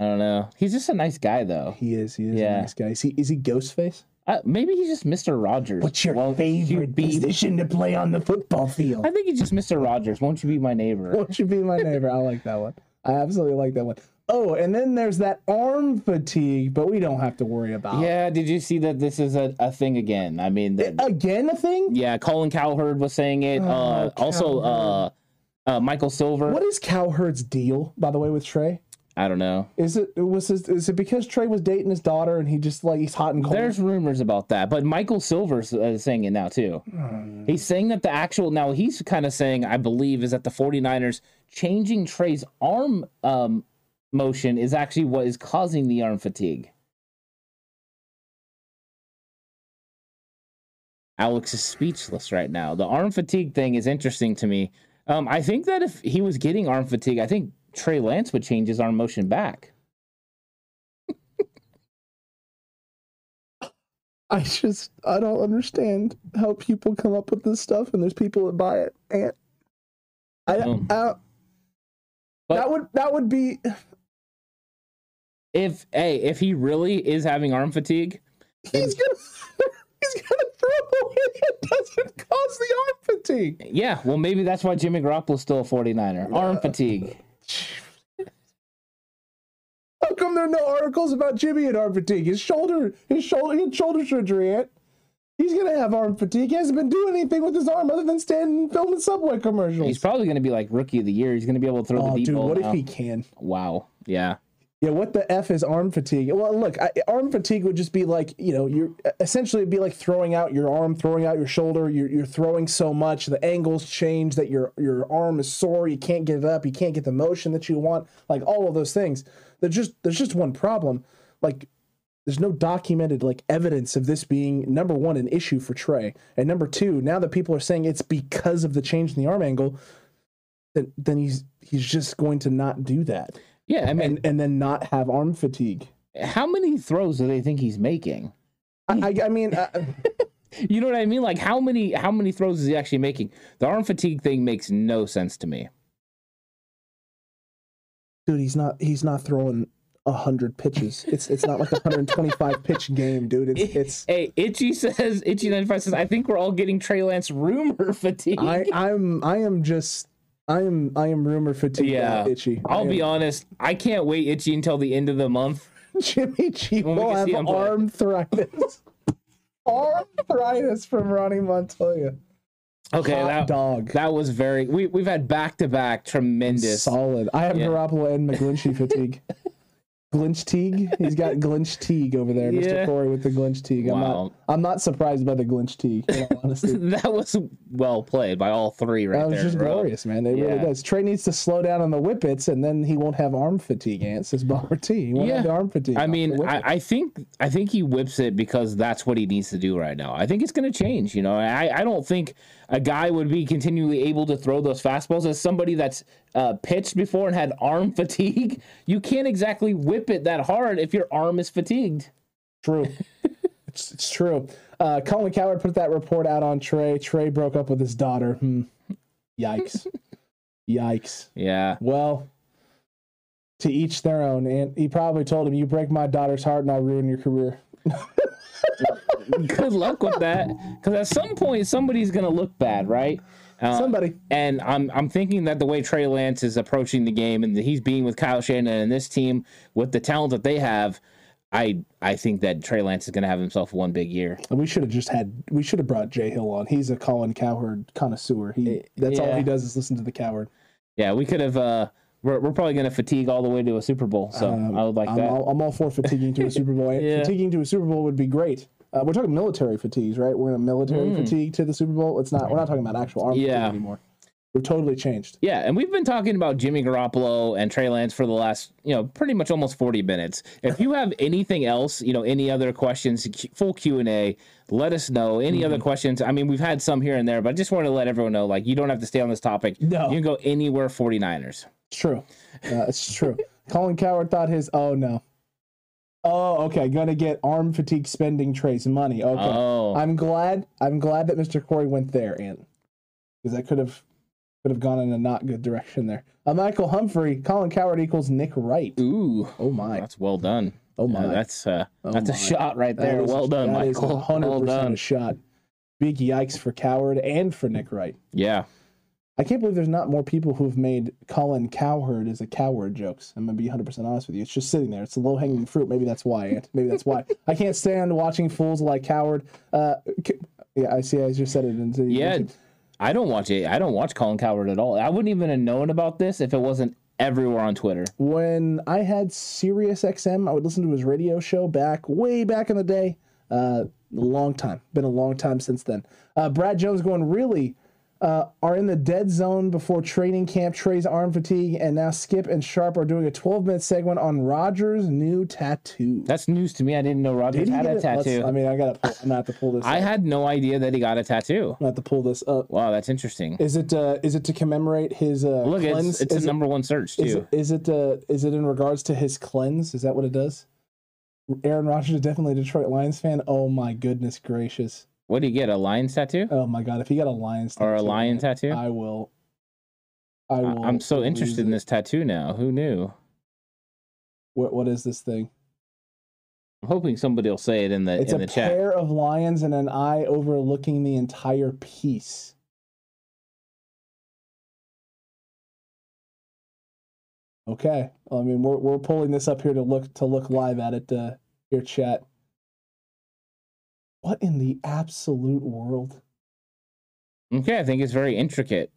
I don't know. He's just a nice guy though. He is. He is Yeah. a nice guy. Is he? Is he Ghostface? Uh, maybe he's just Mr. Rogers. What's your Won't favorite be- position to play on the football field? I think he's just Mr. Rogers. Won't you be my neighbor? Won't you be my neighbor? I like that one. I absolutely like that one. Oh, and then there's that arm fatigue, but we don't have to worry about. Yeah, did you see that this is a, a thing again? I mean, that, Again, a thing. yeah, Colin Cowherd was saying it. uh, Oh, also, uh, uh, Michael Silver. What is Cowherd's deal, by the way, with Trey? I don't know. Is it was is it because Trey was dating his daughter and he just like he's hot and cold? There's rumors about that, but Michael Silver's uh, saying it now too. He's saying that the actual now he's kind of saying I believe is that the 49ers changing Trey's arm um, motion is actually what is causing the arm fatigue. Alex is speechless right now. The arm fatigue thing is interesting to me. Um, I think that if he was getting arm fatigue, I think Trey Lance would change his arm motion back. I just I don't understand how people come up with this stuff and there's people that buy it and I, Um, I but- that would that would be If hey, if he really is having arm fatigue, he's gonna he's gonna throw away it doesn't cause the arm fatigue. Yeah, well, maybe that's why Jimmy Garoppolo's still a 49er. Arm fatigue. How come there are no articles about Jimmy and arm fatigue? His shoulder, his shoulder, he had shoulder surgery. Aunt. He's gonna have arm fatigue. He hasn't been doing anything with his arm other than standing and filming Subway commercials. He's probably going to be like rookie of the year. He's going to be able to throw oh, the deep ball. dude, ball. what now. if he can? Wow. Yeah. Yeah, what the f is arm fatigue? Well, look, I, arm fatigue would just be like you know, you're essentially it'd be like throwing out your arm, throwing out your shoulder. You're, you're throwing so much, the angles change that your your arm is sore. You can't get it up. You can't get the motion that you want. Like all of those things. There's just there's just one problem. Like there's no documented like evidence of this being number one an issue for Trey, and number two, now that people are saying it's because of the change in the arm angle, then then he's he's just going to not do that Yeah. I mean, and and then not have arm fatigue. how many throws do they think he's making? I, I, I mean, uh, You know what I mean? Like how many how many throws is he actually making? The arm fatigue thing makes no sense to me. dude, he's not he's not throwing hundred pitches. It's it's not like a 125 pitch game, dude. It's it's. Hey, Itchy says Itchy ninety five says I think we're all getting Trey Lance rumor fatigue. I I'm I am just I am I am rumor fatigue. Yeah. itchy. I'll be honest. I can't wait Itchy until the end of the month. Jimmy G will have see him play. arthritis. arthritis from Ronnie Montoya. Okay, Hot that dog. that was very. We we've had back to back tremendous. Solid. I have Yeah. Garoppolo and McGlinchey fatigue. Glinch Teague. He's got Glinch Teague over there, Mr. Yeah. Corey with the Glinch Teague. I'm Wow. not I'm not surprised by the Glinch all honesty. that was well played by all three right that was there. just bro. glorious, man. It really does. Trey needs to slow down on the whippets, and then he won't have arm fatigue. Ants says Bomber T. He won't Yeah. have arm fatigue. I mean. I, I think I think he whips it because that's what he needs to do right now. I think it's going to change. You know, I, I don't think a guy would be continually able to throw those fastballs as somebody that's uh, pitched before and had arm fatigue. You can't exactly whip it that hard if your arm is fatigued. True. it's, it's true. Uh, Colin Coward put that report out on Trey. Trey broke up with his daughter. Hmm. Yikes. Yikes. Yeah, Well, to each their own. And he probably told him, "You break my daughter's heart, and I'll ruin your career." good luck with that. Because at some point, somebody's going to look bad, right? Uh, Somebody. And I'm I'm thinking that the way Trey Lance is approaching the game and he's being with Kyle Shanahan and this team with the talent that they have, I I think that Trey Lance is going to have himself one big year. And we should have just had. We should have brought Jay Hill on. He's a Colin Cowherd connoisseur. He. That's all he does is listen to the Coward. Yeah, we could have. Uh, we're we're probably going to fatigue all the way to a Super Bowl, so Um, I would like I'm that. all, I'm all for fatiguing to a Super Bowl. Yeah. Fatiguing to a Super Bowl would be great. Uh, we're talking military fatigues, right? We're in a military fatigue to the Super Bowl. It's not. We're not talking about actual arm Mm. Yeah. anymore. We've totally changed. Yeah, and we've been talking about Jimmy Garoppolo and Trey Lance for the last, you know, pretty much almost 40 minutes. If you have anything else, you know, any other questions, full Q&A, let us know. Any other questions? I mean, we've had some here and there, but I just want to let everyone know like you don't have to stay on this topic. No. You can go anywhere 49ers. It's true. Uh, it's true. Colin Coward thought his. Oh no. Oh, okay. Gonna get arm fatigue spending Trey's money. Okay. Oh. I'm glad. I'm glad that Mr. Corey went there, Ant, because I could have could have gone in a not good direction there. Uh, Michael Humphrey, Colin Coward equals Nick Wright. Ooh. Oh my. That's well done. Oh my. Uh, that's uh Oh that's a shot right there. is- well done, Michael. 100% Well done. a shot. Big yikes for Coward and for Nick Wright. Yeah. I can't believe there's not more people who've made Colin Cowherd as a coward jokes. I'm gonna be 100 percent honest with you. It's just sitting there. It's a low hanging fruit. Maybe that's why. Ant. Maybe that's why. I can't stand watching fools like Coward. Uh, yeah, I see. I just said it. Into Yeah. I don't watch it. I don't watch Colin Coward at all. I wouldn't even have known about this if it wasn't everywhere on Twitter. When I had Sirius XM, I would listen to his radio show back way back in the day. Uh, a long time. Been a long time since then. Uh, Brad Jones going really. Uh, are in the dead zone before training camp. Trey's arm fatigue, and now Skip and Sharpe are doing a 12 minute segment on Rodgers' new tattoo. That's news to me. I didn't know Rodgers Did had a tattoo. I mean, I gotta. Pull, I'm gonna have to pull this. I up. had no idea that he got a tattoo. I'm gonna have to pull this up. Wow, that's interesting. Is it? Uh, is it to commemorate his? Uh, Look, cleanse? it's it's is a it- number one search Is too. it, is it? Uh, is it in regards to his cleanse? Is that what it does? Aaron Rodgers is definitely a Detroit Lions fan. Oh my goodness gracious! What do you get? A lion tattoo Oh my god! If he got a Lions or a lion tattoo? I will. I will. I'm so interested in this tattoo now. Who knew? What What is this thing? I'm hoping somebody will say it in the It's in the chat. It's a pair of lions and an eye overlooking the entire piece. Okay, I mean we're we're pulling this up here to look to look live at it. Uh, here, chat. What in the absolute world? Okay, I think it's very intricate.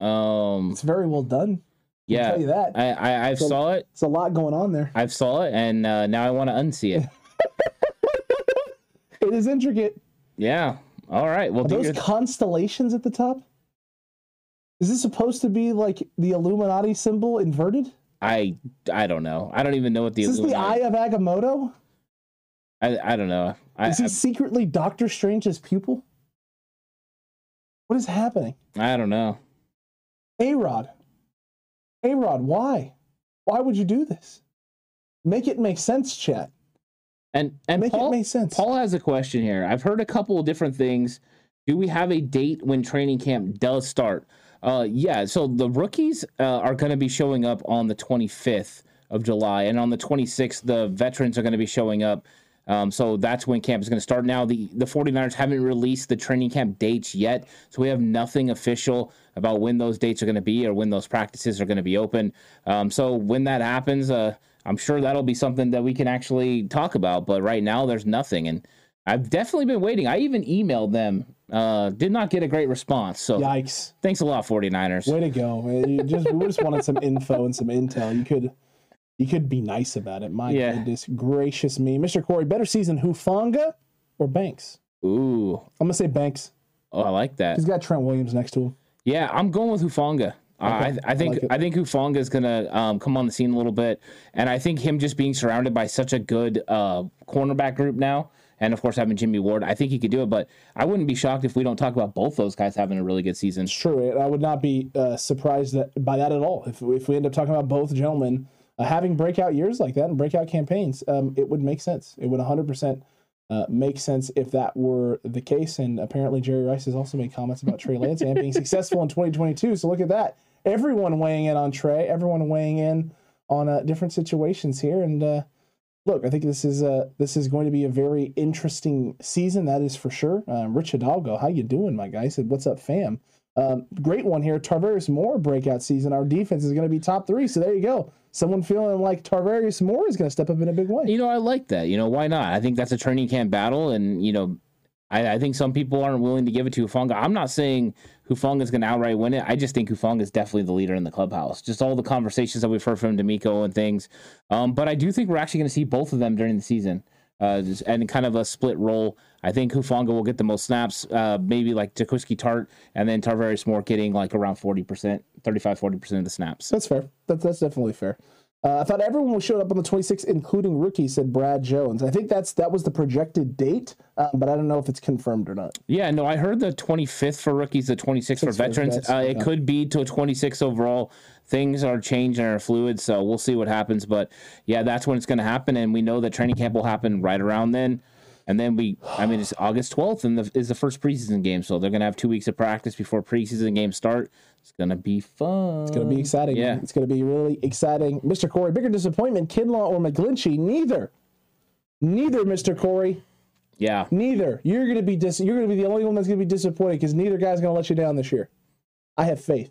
Um, It's very well done. I'll yeah, tell you that. I I I've So- saw it. It's a lot going on there. I've saw it, and uh, now I want to unsee it. It is intricate. yeah. All right. Well, those your- constellations at the top? Is this supposed to be like the Illuminati symbol inverted? I I don't know. I don't even know what the. Is this the Eye of Agamotto? I I don't know. I Is he secretly Doctor Strange's pupil? What is happening? I, don't know. A Rod. A Rod, why? Why would you do this? Make it make sense, chat. And and Make Paul, it make sense. Paul has a question here. I've heard a couple of different things. Do we have a date when training camp does start? Uh, yeah. So the rookies uh, are going to be showing up on the 25th of July, and on the 26th, the veterans are going to be showing up. Um, so that's when camp is going to start. Now, the, the 49ers haven't released the training camp dates yet, so we have nothing official about when those dates are going to be or when those practices are going to be open. Um, so when that happens, uh, I'm sure that'll be something that we can actually talk about. But right now, there's nothing, and I've definitely been waiting. I even emailed them, uh, did not get a great response. So Yikes. thanks a lot, 49ers. Way to go. man. You just we just wanted some info and some intel. You could you could be nice about it. My Yeah. goodness gracious me. Mr. Corey, better season Hufanga or Banks? Ooh, I'm gonna say Banks. oh, I like that. He's got Trent Williams next to him. Yeah, I'm going with Hufanga. Uh, I, I think I like. I think Hufanga is gonna um, come on the scene a little bit, and I think him just being surrounded by such a good uh, cornerback group now, and of course having Jimmy Ward, I think he could do it. But I wouldn't be shocked if we don't talk about both those guys having a really good season. It's true. I would not be uh, surprised that, by that at all. If, if we end up talking about both gentlemen uh, having breakout years like that and breakout campaigns, um, it would make sense. It would 100% uh, make sense if that were the case. And apparently, Jerry Rice has also made comments about Trey Lance and being successful in 2022. So look at that. Everyone weighing in on Trey, everyone weighing in on uh, different situations here. And uh, look, I think this is uh, this is going to be a very interesting season. That is for sure. Um, Rich Hidalgo, how you doing, my guy? He said, "What's up, fam?" Um, great one here. Tarvarius Moore breakout season. Our defense is going to be top three. So there you go. Someone feeling like Tarvarius Moore is going to step up in a big way. You know, I like that. You know, why not? I think that's a training camp battle, and you know, I, I think some people aren't willing to give it to Hufanga. I'm not saying Hufanga is going to outright win it. I just think Hufanga is definitely the leader in the clubhouse. Just all the conversations that we've heard from D'Amico and things. Um, but I do think we're actually going to see both of them during the season. uh, and kind of a split role. I think Hufanga will get the most snaps, uh, maybe like Jaquiski Tartt, and then Tarvarius Moore getting like around 40%, 35, 40% of the snaps. That's fair. That's that's definitely fair. Uh, I thought everyone was showed up on the 26th, including rookies, said Brad Jones. I think that's that was the projected date, uh, but I don't know if it's confirmed or not. Yeah, no, I heard the 25th for rookies, the 26th for veterans. Uh. It could be to 26 overall. Things are changing and are fluid, so we'll see what happens. But yeah, that's when it's going to happen, and we know that training camp will happen right around then. And then we, I mean, it's August 12th, and the, is the first preseason game, so they're going to have two weeks of practice before preseason games start. It's going to be fun. It's going to be exciting. Yeah. man. It's going to be really exciting. Mr. Corey, bigger disappointment, Kinlaw or McGlinchey? Neither. Neither, Mr. Corey. Yeah, Neither. You're going to be dis- You're going to be the only one that's going to be disappointed because neither guy's going to let you down this year. I have faith.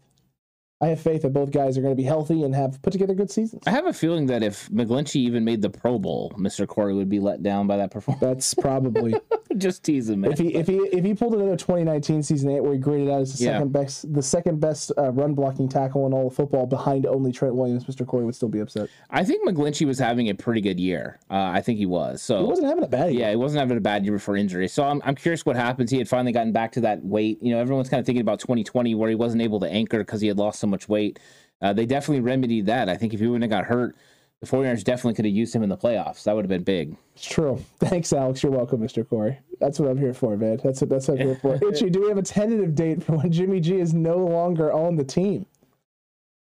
I have faith that both guys are going to be healthy and have put together good seasons. I have a feeling that if McGlinchey even made the Pro Bowl, Mr. Corey would be let down by that performance. That's probably Just teasing, man. if he if he if he pulled another 2019 season eight where he graded out as the Yeah. second best the second best uh, run blocking tackle in all of football behind only Trent Williams, Mr. Corey would still be upset. I think McGlinchey was having a pretty good year. Uh, I think he was. So He wasn't having a bad year. Yeah, he wasn't having a bad year before injury. So I'm, I'm curious what happens. He had finally gotten back to that weight. You know, everyone's kind of thinking about 2020 where he wasn't able to anchor because he had lost so much weight. Uh, they definitely remedied that. I think if he wouldn't have got hurt, the 49ers definitely could have used him in the playoffs. That would have been big. It's true. Thanks, Alex. You're welcome, Mr. Corey. That's what I'm here for, man. That's what that's what I'm here for. Itchy, do we have a tentative date for when Jimmy G is no longer on the team?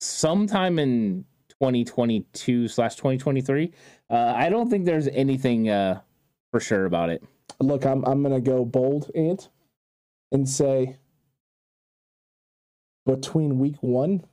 Sometime in 2022 slash 2023. Uh, I don't think there's anything uh, for sure about it. Look, I'm I'm gonna go bold, Ant, and say between week one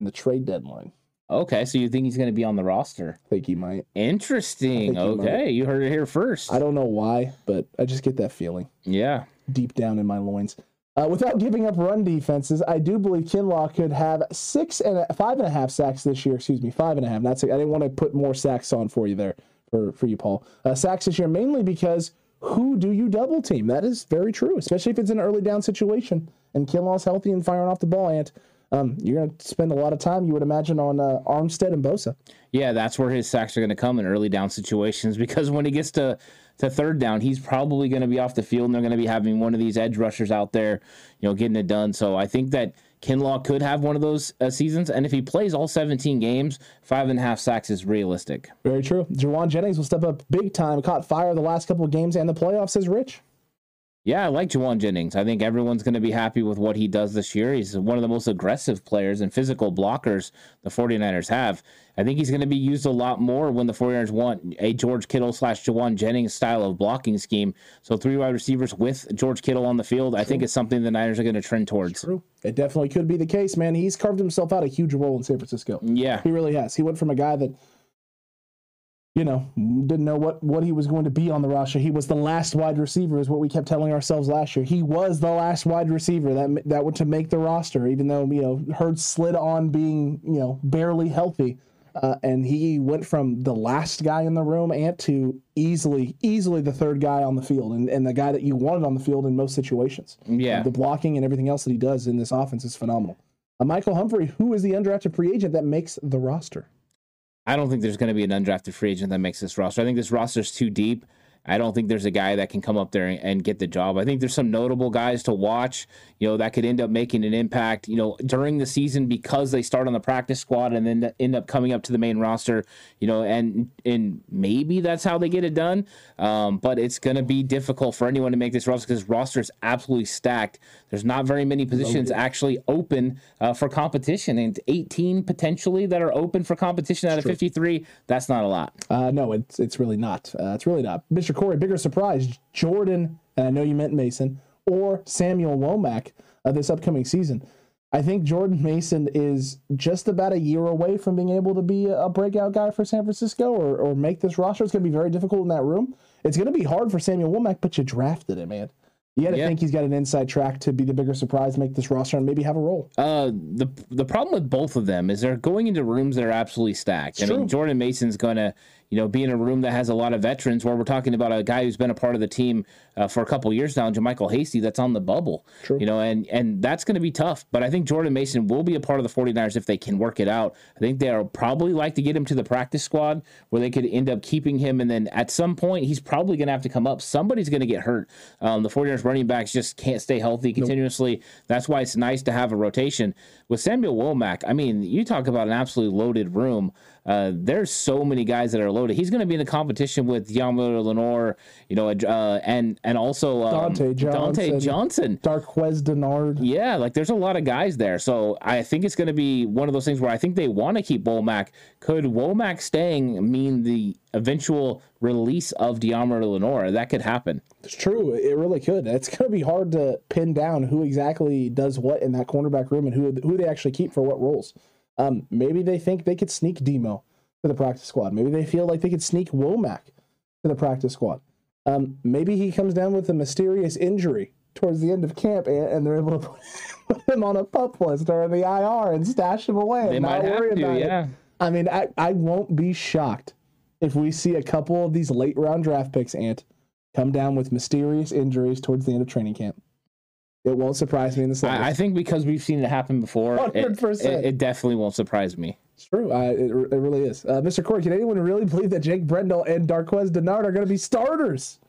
and the trade deadline. Okay, so you think he's going to be on the roster? I think he might. Interesting. Think might. Okay, you heard it here first. I don't know why, but I just get that feeling. Yeah. deep down in my loins. Uh, without giving up run defenses, I do believe Kinlaw could have six and a, five and a half sacks this year. Excuse me, five and a half. Not six. I didn't want to put more sacks on for you there for for you, Paul. Uh, sacks this year mainly because who do you double team? That is very true, especially if it's an early down situation and Kinlaw's healthy and firing off the ball. And um, you're going to spend a lot of time, you would imagine, on uh, Armstead and Bosa. Yeah, that's where his sacks are going to come in early down situations because when he gets to to third down, he's probably going to be off the field and they're going to be having one of these edge rushers out there, you know, getting it done. So I think that Kinlaw could have one of those uh, seasons, and if he plays all 17 games, five and a half sacks is realistic. Very true. Jauan Jennings will step up big time. Caught fire the last couple of games and the playoffs, says Rich. Yeah, I like Jauan Jennings. I think everyone's going to be happy with what he does this year. He's one of the most aggressive players and physical blockers the 49ers have. I think he's going to be used a lot more when the 49ers want a George Kittle slash Jauan Jennings style of blocking scheme. So three wide receivers with George Kittle on the field, I think it's something the Niners are going to trend towards. True. It definitely could be the case, man. He's carved himself out a huge role in San Francisco. Yeah. He really has. He went from a guy that, you know, didn't know what, what he was going to be on the roster. He was the last wide receiver, is what we kept telling ourselves last year. He was the last wide receiver that that would to make the roster, even though you know Hurd slid on being you know barely healthy. Uh, and he went from the last guy in the room and to easily, easily the third guy on the field and, and the guy that you wanted on the field in most situations. Yeah. The blocking and everything else that he does in this offense is phenomenal. Uh, Michael Humphrey, who is the undrafted free agent that makes the roster? I don't think there's going to be an undrafted free agent that makes this roster. I think this roster is too deep. I don't think there's a guy that can come up there and, and get the job. I think there's some notable guys to watch, you know, that could end up making an impact, you know, during the season because they start on the practice squad and then end up coming up to the main roster, you know, and and maybe that's how they get it done. Um, but it's going to be difficult for anyone to make this roster because roster is absolutely stacked. There's not very many positions actually open uh, for competition, and 18 potentially that are open for competition out of 53. That's not a lot. Uh, no, it's it's really not. Uh, it's really not. Mr. Corey, bigger surprise: Jordan, and I know you meant Mason or Samuel Womack uh, this upcoming season. I think Jordan Mason is just about a year away from being able to be a, breakout guy for San Francisco or, or make this roster. It's going to be very difficult in that room. It's going to be hard for Samuel Womack, but you drafted him, man. You got to Yeah. think he's got an inside track to be the bigger surprise, make this roster, and maybe have a role. Uh, the the problem with both of them is they're going into rooms that are absolutely stacked. I It's mean, true. Jordan Mason's going to, you know, be in a room that has a lot of veterans where we're talking about a guy who's been a part of the team uh, for a couple years now, JaMycal Hasty, that's on the bubble. True. You know, and and that's going to be tough. But I think Jordan Mason will be a part of the 49ers if they can work it out. I think they'll probably like to get him to the practice squad where they could end up keeping him. And then at some point, he's probably going to have to come up. Somebody's going to get hurt. Um, the 49ers running backs just can't stay healthy continuously. That's why it's nice to have a rotation. With Samuel Womack, I mean, you talk about an absolutely loaded room. Uh, there's so many guys that are loaded. He's going to be in a competition with Yammer Lenoir, you know, uh, and and also um, Dontae Dontae Johnson. Johnson. Darqueze Dennard. Yeah, like there's a lot of guys there. So I think it's going to be one of those things where I think they want to keep Womack. Could Womack staying mean the eventual release of Diamond Lenoir? That could happen. It's true. It really could. It's going to be hard to pin down who exactly does what in that cornerback room and who who they actually keep for what roles. Um, maybe they think they could sneak Demo to the practice squad. Maybe they feel like they could sneak Womack to the practice squad. Um, maybe he comes down with a mysterious injury towards the end of camp and, and they're able to put him on a pup list or in the IR and stash him away. They and might not have worry to, about it. yeah. I mean, I, I won't be shocked if we see a couple of these late round draft picks, Ant, come down with mysterious injuries towards the end of training camp. It won't surprise me in the slightest. I, I think because we've seen it happen before, it, 100%. it, it definitely won't surprise me. it's true. I, it, it really is. Uh, Mr. Corey, can anyone really believe that Jake Brendel and Darqueze Dennard are going to be starters?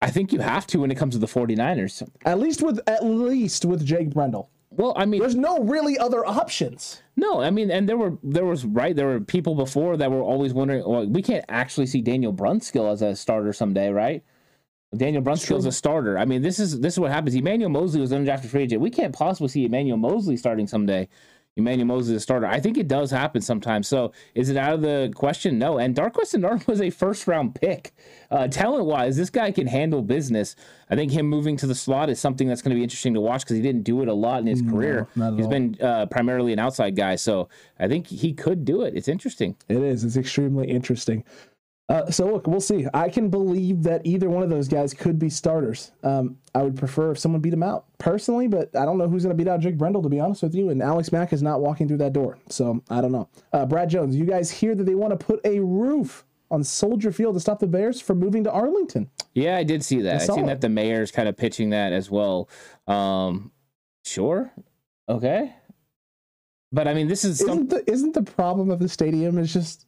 I think you have to when it comes to the 49ers. At least with at least with Jake Brendel. Well, I mean, There's no really other options. No, I mean, and there were there was right there were people before that were always wondering. Well, we can't actually see Daniel Brunskill as a starter someday, right? Daniel Brunskill is a starter. I mean, this is this is what happens. Emmanuel Moseley was undrafted free agent. We can't possibly see Emmanuel Moseley starting someday. Emmanuel Moseley is a starter. I think it does happen sometimes. So is it out of the question? No. And Darqueze Dennard was a first round pick. Uh, talent wise, this guy can handle business. I think him moving to the slot is something that's going to be interesting to watch because he didn't do it a lot in his career. not at He's all. been uh, primarily an outside guy. So I think he could do it. It's interesting. It is. It's extremely interesting. Uh, so look, we'll see. I can believe that either one of those guys could be starters. Um, I would prefer if someone beat him out personally, but I don't know who's going to beat out Jake Brendel to be honest with you. And Alex Mack is not walking through that door, so I don't know. Uh, Brad Jones, you guys hear that they want to put a roof on Soldier Field to stop the Bears from moving to Arlington? Yeah, I did see that. I, saw seen it. that the mayor's kind of pitching that as well. Um, sure, okay, but I mean, this is isn't the isn't the problem of the stadium is just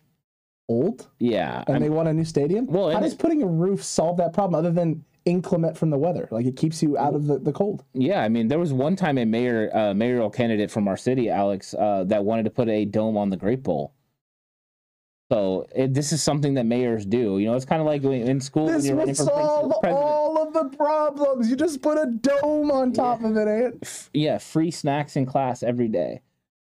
old yeah. and I'm- they want a new stadium? Well, how does putting a roof solve that problem other than inclement from the weather? Like it keeps you out of the, the cold. Yeah, I mean, there was one time a mayor, uh, mayoral candidate from our city, Alex, uh, that wanted to put a dome on the Great Bowl. So it, this is something that mayors do. You know, it's kind of like in school This you're running for solve all of the problems. You just put a dome on top of it, Ant. F- yeah, free snacks in class every day.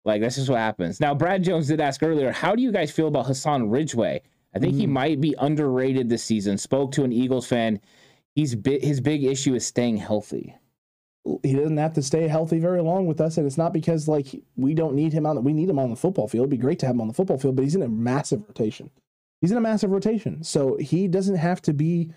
Like that's just what happens. Now, Brad Jones did ask earlier, how do you guys feel about Hassan Ridgeway? I think he Mm. might be underrated this season. Spoke to an Eagles fan. He's bi- his big issue is staying healthy. He doesn't have to stay healthy very long with us, and it's not because like we don't need him on. The, we need him on the football field. It'd be great to have him on the football field, but he's in a massive rotation. He's in a massive rotation, so he doesn't have to be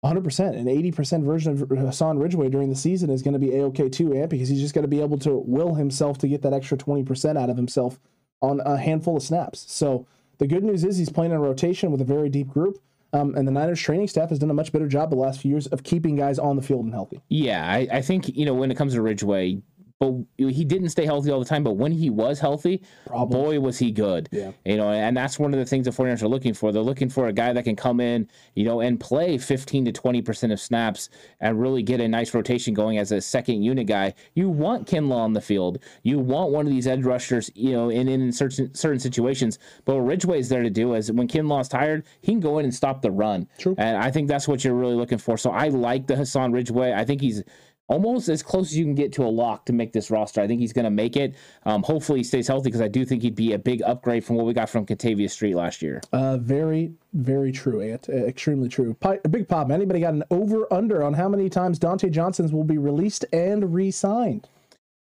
100. percent An 80 percent version of Hassan Ridgeway during the season is going to be a okay too, Ant, because he's just going to be able to will himself to get that extra 20 percent out of himself on a handful of snaps. So the good news is he's playing in a rotation with a very deep group. Um, and the Niners training staff has done a much better job the last few years of keeping guys on the field and healthy. Yeah, I, I think you know when it comes to Ridgeway, but he didn't stay healthy all the time. But when he was healthy, Problems. boy was he good. Yeah. you know, and that's one of the things the 49ers are looking for. They're looking for a guy that can come in, you know, and play 15 to 20 percent of snaps and really get a nice rotation going as a second unit guy. You want Kinlaw on the field. You want one of these edge rushers, you know, in in certain certain situations. But what Ridgeway is there to do is when Kinlaw's tired, he can go in and stop the run. True. And I think that's what you're really looking for. So I like the Hassan Ridgeway. I think he's almost as close as you can get to a lock to make this roster. I think he's going to make it. Um, hopefully, he stays healthy because I do think he'd be a big upgrade from what we got from Kentavius Street last year. Uh, very, very true, Ant. Uh, extremely true. Pi- big pop. Anybody got an over under on how many times Dontae Johnson's will be released and re-signed?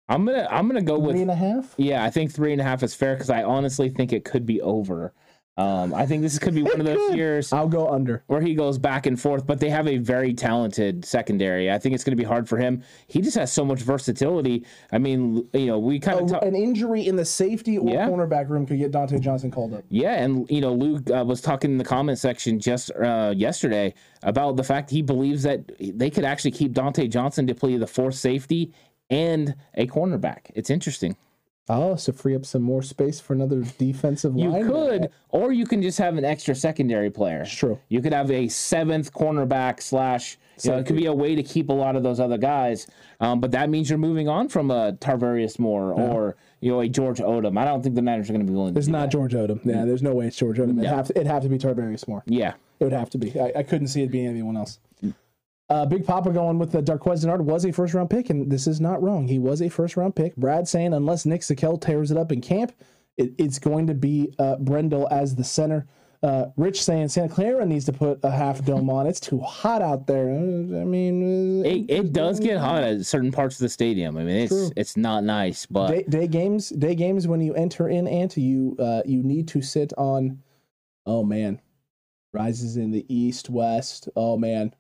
I'm gonna I'm gonna go Three with and a half. yeah. I think three and a half is fair because I honestly think it could be over. Um, I think this could be one of those years I'll go under. where he goes back and forth, but they have a very talented secondary. I think it's going to be hard for him. He just has so much versatility. I mean, you know, we kind of A- an injury in the safety or Yeah. cornerback room could get Dontae Johnson called up. Yeah, and you know, Luke uh, was talking in the comment section just uh, yesterday about the fact he believes that they could actually keep Dontae Johnson to play the fourth safety and a cornerback. It's interesting. Oh, so free up some more space for another defensive You line. could, or you can just have an extra secondary player. It's true. You could have a seventh cornerback slash. You know, it could be a way to keep a lot of those other guys, um, but that means you're moving on from a Tarvarius Moore or you know a George Odom. I don't think the Niners are going to be willing. to It's not that. George Odom. Yeah, there's no way it's George Odom. It'd, No. have to, it'd have to be Tarvarius Moore. Yeah, It would have to be. I, I couldn't see it being anyone else. Uh, Big Papa going with the Darqueze Dennard was a first round pick, and this is not wrong. He was a first round pick. Brad saying unless Nick Zakelj tears it up in camp, it, it's going to be uh, Brendel as the center. Uh, Rich saying Santa Clara needs to put a half dome on. It's too hot out there. Uh, I mean, uh, it, it does get hot at certain parts of the stadium. I mean, it's True. it's not nice, but day, day games. Day games when you enter in, Ant, you uh, you need to sit on. Oh man, rises in the east west. Oh man,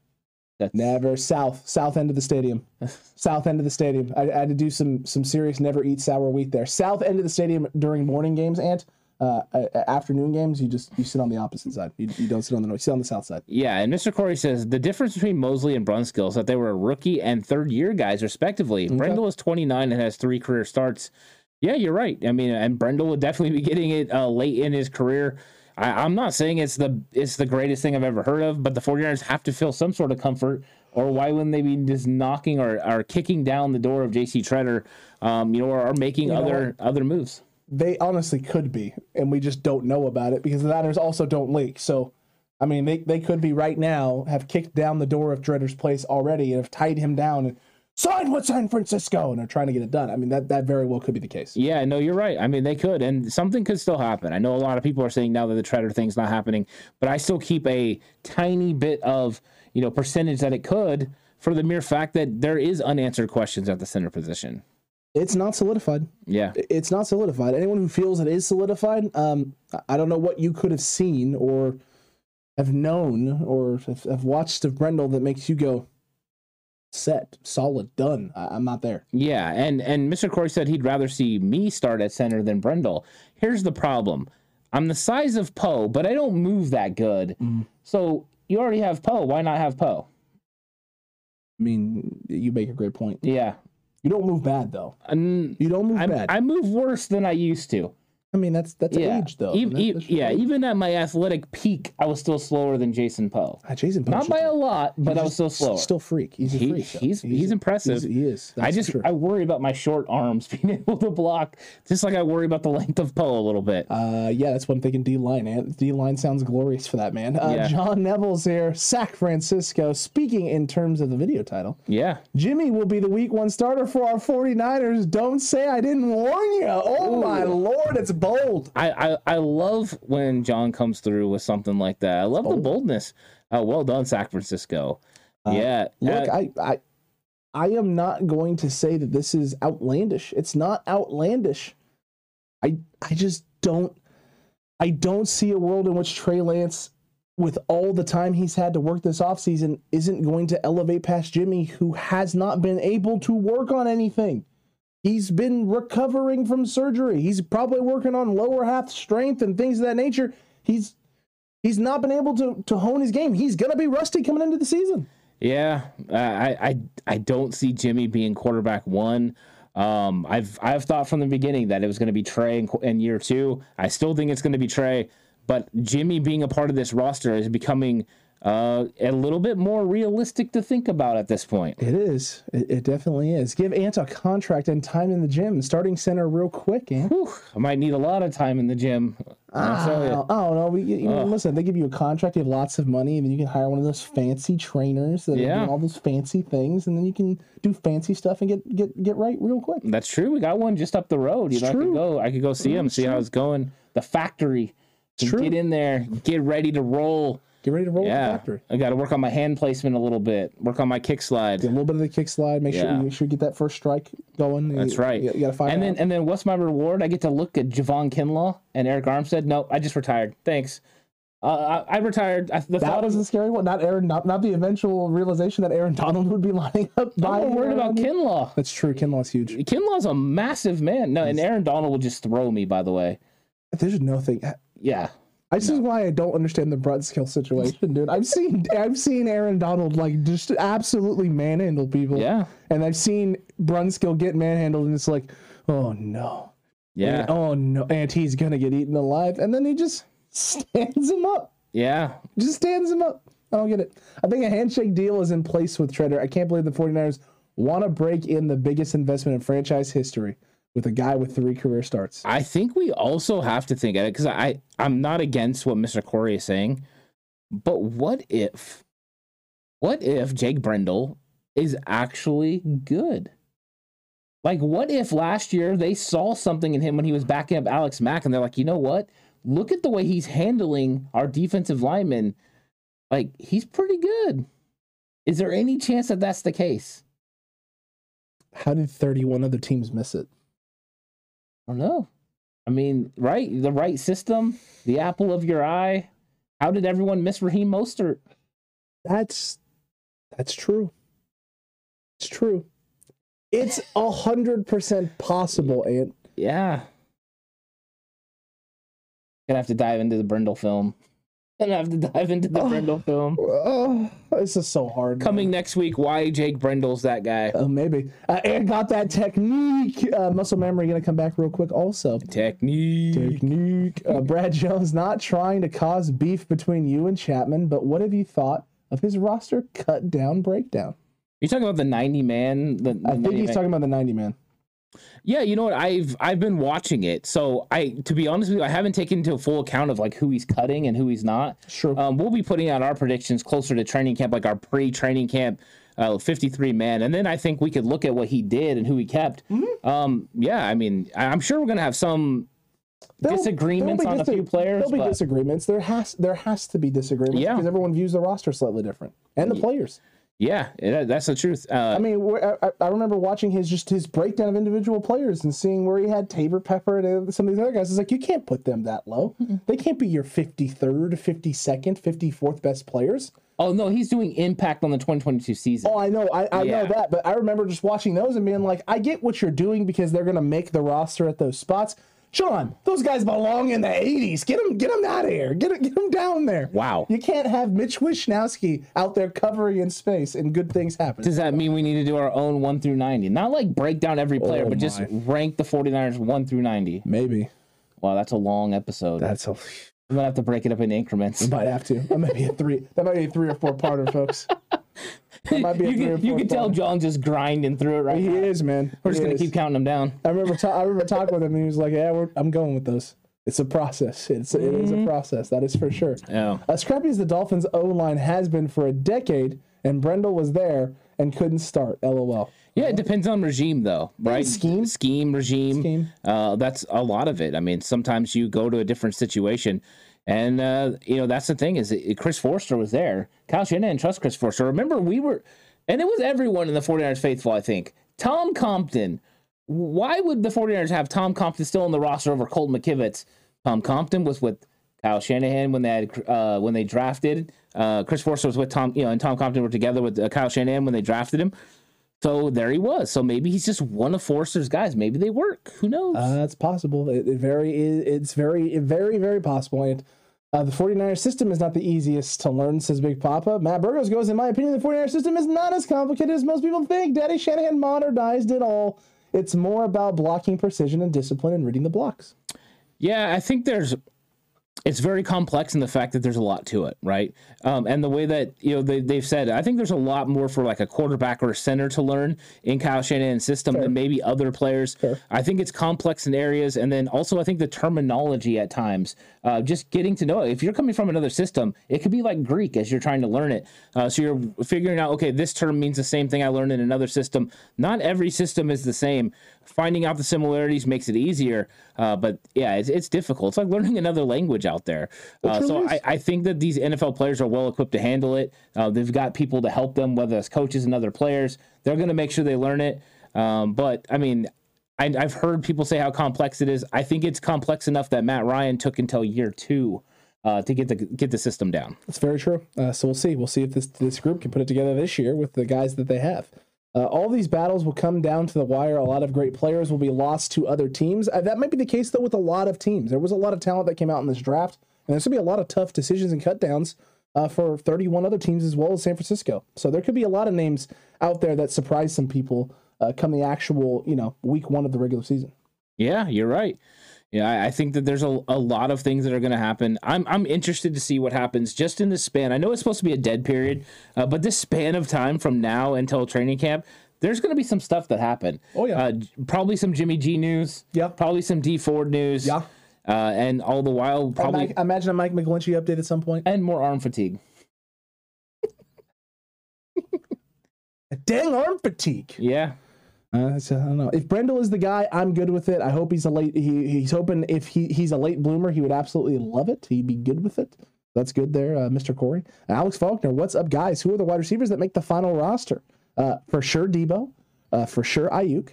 that's Never south, south end of the stadium, south end of the stadium. I, I had to do some some serious never eat sour wheat there. South end of the stadium during morning games and uh, afternoon games. You just you sit on the opposite side. You, you don't sit on the north. You sit on the south side. Yeah, and Mr. Corey says the difference between Moseley and Brunskill is that they were rookie and third year guys, respectively. Brendel is 29 and has three career starts. Yeah, you're right. I mean, and Brendel would definitely be getting it uh, late in his career. I, I'm not saying it's the it's the greatest thing I've ever heard of, but the 49ers have to feel some sort of comfort, or why wouldn't they be just knocking or, or kicking down the door of J.C. Tretter, um, you know, or, or making know other other moves? They honestly could be, and we just don't know about it because the Niners also don't leak. So, I mean, they, they could be right now have kicked down the door of Tretter's place already and have tied him down and sign with San Francisco and are trying to get it done. I mean, that that very well could be the case. Yeah, no, you're right. I mean, they could, and something could still happen. I know a lot of people are saying now that the Tretter thing's not happening, but I still keep a tiny bit of you know percentage that it could for the mere fact that there is unanswered questions at the center position. It's not solidified. Yeah, it's not solidified. Anyone who feels it is solidified, um, I- don't know what you could have seen or have known or have, have watched of Brendel that makes you go, set, solid, done. I, I'm not there. yeah, and and Mr. Corey said he'd rather see me start at center than Brendel. Here's the problem: I'm the size of Poe, but I don't move that good. Mm. So you already have Poe. Why not have Poe? I mean, you make a great point. Yeah, You don't move bad though. You don't move I, bad. I move worse than I used to. Mean, that's that's yeah. age though. Ev- That- e- that's yeah, age. even at my athletic peak, I was still slower than Jason Poe. Ah, Jason Poe Not by a lot, but he's I was still slower. Still freak. He's a freak. though. he's- he's impressive. he's- he is. I just true. I worry about my short arms being able to block, just like I worry about the length of Poe a little bit. Uh, yeah, that's one thinking D line. D line sounds glorious for that man. Uh, Yeah. John Neville's here. Sac Francisco. Speaking in terms of the video title, yeah, Jimmy will be the week one starter for our 49ers. Don't say I didn't warn you. Oh my lord, it's bold. I, I I love when John comes through with something like that. I love the boldness. Uh, well done, San Francisco. yeah, Look, uh, I, I I am not going to say that this is outlandish. It's not outlandish. I I just don't I don't see a world in which Trey Lance with all the time he's had to work this offseason isn't going to elevate past Jimmy who has not been able to work on anything. He's been recovering from surgery. He's probably working on lower half strength and things of that nature. He's he's not been able to to hone his game. He's gonna be rusty coming into the season. Yeah, I, I I don't see Jimmy being quarterback one. Um, I've I've thought from the beginning that it was going to be Trey in, in year two. I still think it's going to be Trey, but Jimmy being a part of this roster is becoming uh, a little bit more realistic to think about at this point. It is. It, it definitely is. Give Ant a contract and time in the gym. Starting center real quick, Ant. Whew, I might need a lot of time in the gym. I'll I don't, know. We, you know, listen, they give you a contract, you have lots of money, and then you can hire one of those fancy trainers that are Yeah. doing all those fancy things, and then you can do fancy stuff and get get get right real quick. That's true. We got one just up the road. You It's know, I could go. I could go see him, see how it's going. The factory. True. Get in there, get ready to roll. Get ready to roll with the Yeah, factory. I got to work on my hand placement a little bit. Work on my kick slide. Get a little bit of the kick slide. Make sure Yeah. you make sure you get that first strike going. That's You- right. You, got to find and out. then and then what's my reward? I get to look at Javon Kinlaw and Arik Armstead. No, I just retired. Thanks. Uh, I, I retired. I, the that thought was the scary one. Not Aaron. Not, not the eventual realization that Aaron Donald would be lining up. I'm by more worried about Kinlaw. That's true. Kinlaw's huge. Kinlaw's a massive man. No, and Aaron Donald will just throw me. By the way, There's no thing. yeah, This is why I don't understand the Brunskill situation, dude. I've seen I've seen Aaron Donald like just absolutely manhandle people. yeah, And I've seen Brunskill get manhandled, and it's like, oh no, yeah, And, oh no, and he's gonna get eaten alive, and then he just stands him up, yeah. just stands him up. I don't get it. I think a handshake deal is in place with Tretter. I can't believe the 49ers want to break in the biggest investment in franchise history with a guy with three career starts. I think we also have to think of it because I I'm not against what Mr. Corey is saying, but what if, what if Jake Brendel is actually good? Like, what if last year they saw something in him when he was backing up Alex Mack, and they're like, you know what? Look at the way he's handling our defensive linemen. Like, he's pretty good. Is there any chance that that's the case? How did 31 other teams miss it? I don't know. I mean, right? The right system, the apple of your eye. How did everyone miss Raheem Mostert? That's that's true. It's true. It's a hundred percent possible, Ant. Yeah. Gonna have to dive into the Brendel film. Gonna have to dive into the Oh. Brendel film. Oh, this is so hard. man. Coming next week, why Jake Brendel's that guy. Oh, maybe. Uh, got that technique. Uh, muscle memory gonna come back real quick. Also, Technique. technique. Uh, Brad Jones not trying to cause beef between you and Chapman, but what have you thought of his roster cut down breakdown? You talking about the 90 man? The, I think he's talking about the ninety man. Yeah, you know what? I've I've been watching it. So I to be honest with you, I haven't taken into full account of like who he's cutting and who he's not. Sure. Um, we'll be putting out our predictions closer to training camp, like our pre-training camp, uh, 53 man, and then I think we could look at what he did and who he kept. Mm-hmm. Um, yeah, I mean, I- I'm sure we're gonna have some There'll- disagreements there'll on a few players, There'll be but- disagreements. There has there has to be disagreements Yeah. because everyone views the roster slightly different and the players. Yeah, it, that's the truth. Uh, I mean, I, I- I remember watching his just his breakdown of individual players and seeing where he had Taybor Pepper and some of these other guys. It's like you can't put them that low. They can't be your fifty third, fifty second, fifty fourth best players. oh no, he's doing impact on the 2022 season. Oh, I know, I, I Yeah. know that, but I remember just watching those and being like, I get what you're doing because they're gonna make the roster at those spots. Sean, those guys belong in the 80s. Get them, get them out of here. Get, 'em- get them down there. Wow. You can't have Mitch Wishnowski out there covering in space and good things happen. Does that mean we need to do our own 1 through 90? Not like break down every player, Oh but just my. rank the 49ers 1 through 90. Maybe Wow, that's a long episode. that's a. I'm gonna have to break it up in increments. We Might have to. That might be a three. That might be a three or four parter, folks. That might be a you three or can, you four can tell parter. John just grinding through it right He now. is, man. We're just He gonna is. keep counting them down. I remember. Ta- I remember talking with him, and he was like, "Yeah, we're, I'm going with those. It's a process. It's it is Mm-hmm. a process. That is for sure." Oh, As scrappy as the Dolphins' O line has been for a decade, and Brendel was there and couldn't start. LOL. yeah. It depends on regime, though, right? scheme. scheme, regime. Scheme. Uh, that's a lot of it. I mean, sometimes you go to a different situation, and uh, you know that's the thing is Chris Foerster was there. Kyle Shanahan trusts Chris Foerster. Remember, we were, and it was everyone in the 49ers faithful. I think Tom Compton. Why would the 49ers have Tom Compton still on the roster over Colton McKivitz? Tom Compton was with Kyle Shanahan when they had uh, when they drafted. Uh, Chris Foerster was with Tom, you know, and Tom Compton were together with uh, Kyle Shanahan when they drafted him. So there he was. So maybe he's just one of Foerster's guys. Maybe they work. Who knows? Uh, that's possible. It, it very, it, it's very, very, very possible. And uh, the 49er system is not the easiest to learn, says Big Papa. Matt Burgos goes, in my opinion, the 49er system is not as complicated as most people think. Daddy Shanahan modernized it all. It's more about blocking precision and discipline and reading the blocks. Yeah, I think there's it's very complex in the fact that there's a lot to it, right? Um, and the way that you know they, they've said, I think there's a lot more for like a quarterback or a center to learn in Kyle Shanahan's system than maybe other players. Fair. I think it's complex in areas, and then also I think the terminology at times, uh, just getting to know it. If you're coming from another system, it could be like Greek as you're trying to learn it. Uh, so you're figuring out, okay, this term means the same thing I learned in another system. Not every system is the same. finding out the similarities makes it easier. Uh, but yeah, it's, it's difficult. It's like learning another language out there. Uh, so. I, I think that these NFL players are well equipped to handle it. Uh, they've got people to help them, whether it's coaches and other players. They're going to make sure they learn it. Um, but I mean, I, I've heard people say how complex it is. I think it's complex enough that Matt Ryan took until year two uh, to get the get the system down. That's very true. Uh, so we'll see. We'll see if this this group can put it together this year with the guys that they have. Uh, all these battles will come down to the wire. A lot of great players will be lost to other teams. Uh, that might be the case though with a lot of teams. There was a lot of talent that came out in this draft, and there's going to be a lot of tough decisions and cut downs uh, for 31 other teams as well as San Francisco. So there could be a lot of names out there that surprise some people uh, come the actual you know week one of the regular season. Yeah, you're right. Yeah, I, I think that there's a, a lot of things that are going to happen. I'm I'm interested to see what happens just in this span. I know it's supposed to be a dead period, uh, but this span of time from now until training camp, there's going to be some stuff that happen. Oh, yeah. uh, probably some Jimmy G news. Yeah. probably some Dee Ford news. Yeah. uh, and all the while Probably, probably I imagine a Mike McGlinchey update at some and more arm fatigue. A dang arm fatigue. Yeah, I don't know. If Brendel is the guy, I'm good with it. I hope he's a late. He, he's hoping if he, he's a late bloomer, he would absolutely love it. He'd be good with it. That's good there, uh, Mr. Corey. Alex Faulkner, what's up, guys? Who are the wide receivers that make the final roster? Uh, for sure, Debo. Uh, for sure, Aiyuk.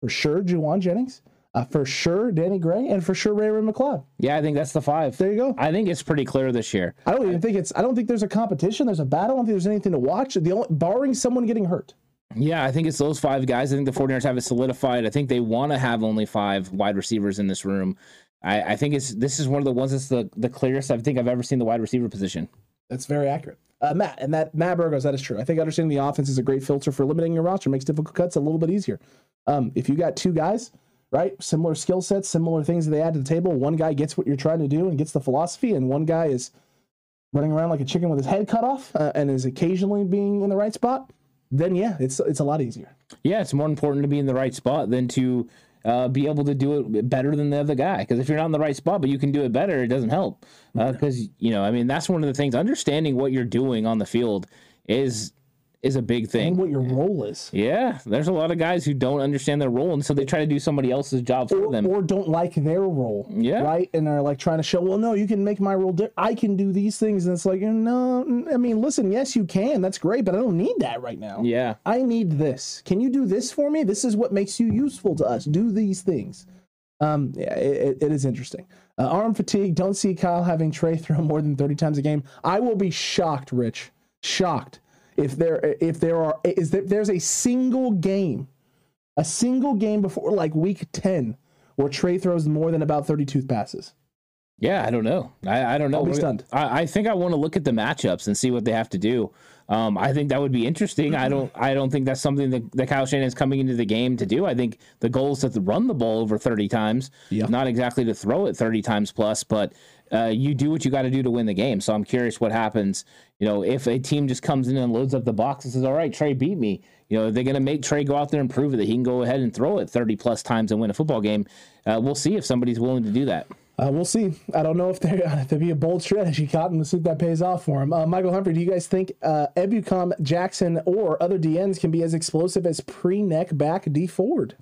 For sure, Jauan Jennings. Uh, for sure, Danny Gray, and for sure, Ray Raymond McCloud. yeah, I think that's the five. There you go. I think it's pretty clear this year. I don't even think it's. I don't think there's a competition. There's a battle. I don't think there's anything to watch. The only barring someone getting hurt. Yeah, I think it's those five guys. I think the 49ers have it solidified. I think they want to have only five wide receivers in this room. I, I think it's this is one of the ones that's the, the clearest I think I've ever seen the wide receiver position. That's very accurate. Uh, Matt, and that Matt Burgos, that is true. I think understanding the offense is a great filter for limiting your roster, makes difficult cuts a little bit easier. Um, if you got two guys, right, similar skill sets, similar things that they add to the table, one guy gets what you're trying to do and gets the philosophy, and one guy is running around like a chicken with his head cut off uh, and is occasionally being in the right spot, then yeah, it's it's a lot easier. Yeah, it's more important to be in the right spot than to uh, be able to do it better than the other guy. Because if you're not in the right spot, but you can do it better, it doesn't help. Because you know, I mean, that's one of the things. Understanding what you're doing on the field is is a big thing. And what your role is. Yeah, there's a lot of guys who don't understand their role, and so they try to do somebody else's job for or, them. or don't like their role. Yeah. Right. And they're like trying to show, well, no, you can make my role. Di- I can do these things. And it's like, no, I mean, listen, yes, you can. That's great, but I don't need that right now. yeah, I need this. Can you do this for me? This is what makes you useful to us. Do these things. Um, yeah, it, it is interesting. Uh, arm fatigue. Don't see Kyle having Trey throw more than thirty times a game. I will be shocked, Rich. Shocked if there if there are is there, there's a single game, a single game before like week ten where Trey throws more than about thirty two passes. yeah. I don't know. I, I don't know. I'll be stunned. I, I think I want to look at the matchups and see what they have to do. Um, I think that would be interesting. I don't. I don't think that's something that, that Kyle Shanahan is coming into the game to do. I think the goal is to run the ball over thirty times, Yeah. not exactly to throw it thirty times plus. But uh, you do what you got to do to win the game. So I'm curious what happens. You know, if a team just comes in and loads up the box and says, "All right, Trey beat me," you know, they're going to make Trey go out there and prove it that he can go ahead and throw it thirty plus times and win a football game. Uh, we'll see if somebody's willing to do that. Uh, we'll see. I don't know if there if be a bold strategy, Cotton. We'll see if that pays off for him. Uh, Michael Humphrey, do you guys think uh, Ebukam, Jackson, or other DNs can be as explosive as pre-neck back Dee Ford?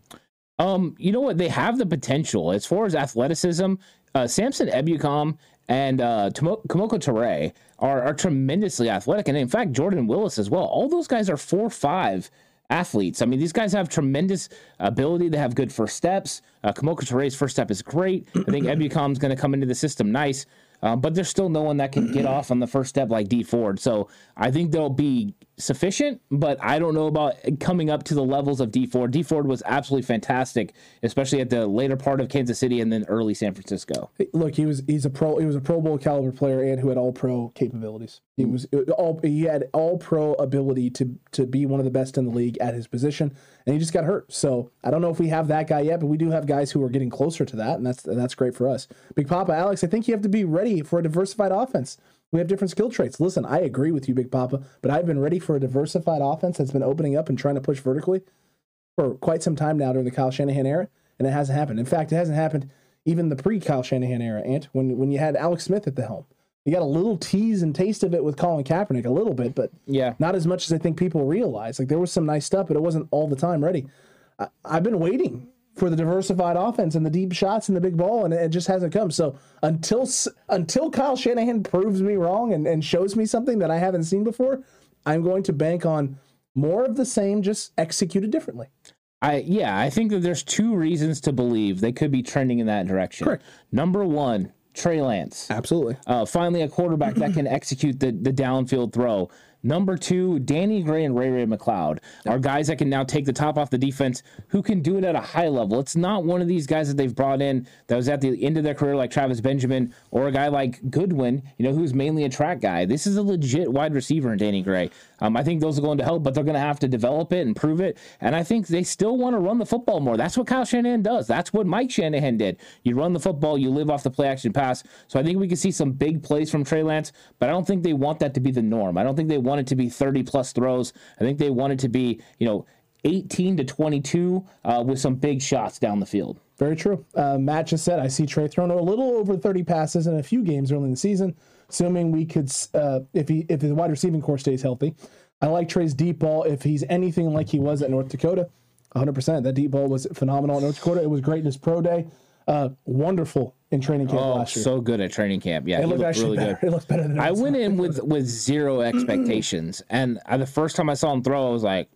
Um, you know what? They have the potential as far as athleticism. Uh, Samson Ebukam and uh, Tomo- Kemoko Turay are, are tremendously athletic, and in fact, Jordan Willis as well. All those guys are four five athletes. I mean, these guys have tremendous ability. They have good first steps. Uh, Kemoko Turay's first step is great. I think Ebukam's going to come into the system nice. Um, but there's still no one that can get off on the first step like Dee Ford. So I think they'll be sufficient, but I don't know about coming up to the levels of Dee Ford. Dee Ford was absolutely fantastic, especially at the later part of Kansas City and then early San Francisco. Look, he was he's a pro. He was a Pro Bowl caliber player and who had all pro capabilities. He was uh, all he had all pro ability to to be one of the best in the league at his position, and he just got hurt. So I don't know if we have that guy yet, but we do have guys who are getting closer to that, and that's that's great for us. Big Papa Alex, I think you have to be ready for a diversified offense. We have different skill traits. Listen, I agree with you, Big Papa, but I've been ready for a diversified offense that's been opening up and trying to push vertically for quite some time now during the Kyle Shanahan era, and it hasn't happened. In fact, it hasn't happened even the pre Kyle Shanahan era, Ant, when when you had Alex Smith at the helm. You got a little tease and taste of it with Colin Kaepernick, a little bit, but Yeah. not as much as I think people realize. Like there was some nice stuff, but it wasn't all the time ready. I, I've been waiting for the diversified offense and the deep shots and the big ball, and it just hasn't come. So until until Kyle Shanahan proves me wrong and, and shows me something that I haven't seen before, I'm going to bank on more of the same, just executed differently. I yeah, I think that there's two reasons to believe they could be trending in that direction. Correct. Number one, Trey Lance. Absolutely. Uh, finally, a quarterback that can execute the, the downfield throw. Number two, Danny Gray and Ray Ray McCloud are guys that can now take the top off the defense who can do it at a high level. It's not one of these guys that they've brought in that was at the end of their career like Travis Benjamin or a guy like Goodwin, you know, who's mainly a track guy. This is a legit wide receiver in Danny Gray. Um, I think those are going to help, but they're going to have to develop it and prove it. And I think they still want to run the football more. That's what Kyle Shanahan does. That's what Mike Shanahan did. You run the football, you live off the play action pass. So I think we can see some big plays from Trey Lance, but I don't think they want that to be the norm. I don't think they want it to be 30 plus throws. I think they want it to be, you know, 18 to 22 uh, with some big shots down the field. Very true. Uh, Matt just said, I see Trey thrown a little over 30 passes in a few games early in the season assuming we could, uh, if he if his wide receiving core stays healthy. I like Trey's deep ball. If he's anything like he was at North Dakota, 100%. That deep ball was phenomenal at North Dakota. It was great in his pro day. Uh, wonderful in training camp oh, last year. so good at training camp. Yeah, it looked, looked really better. good. It looked better than I went in with with zero expectations, and I, the first time I saw him throw, I was like,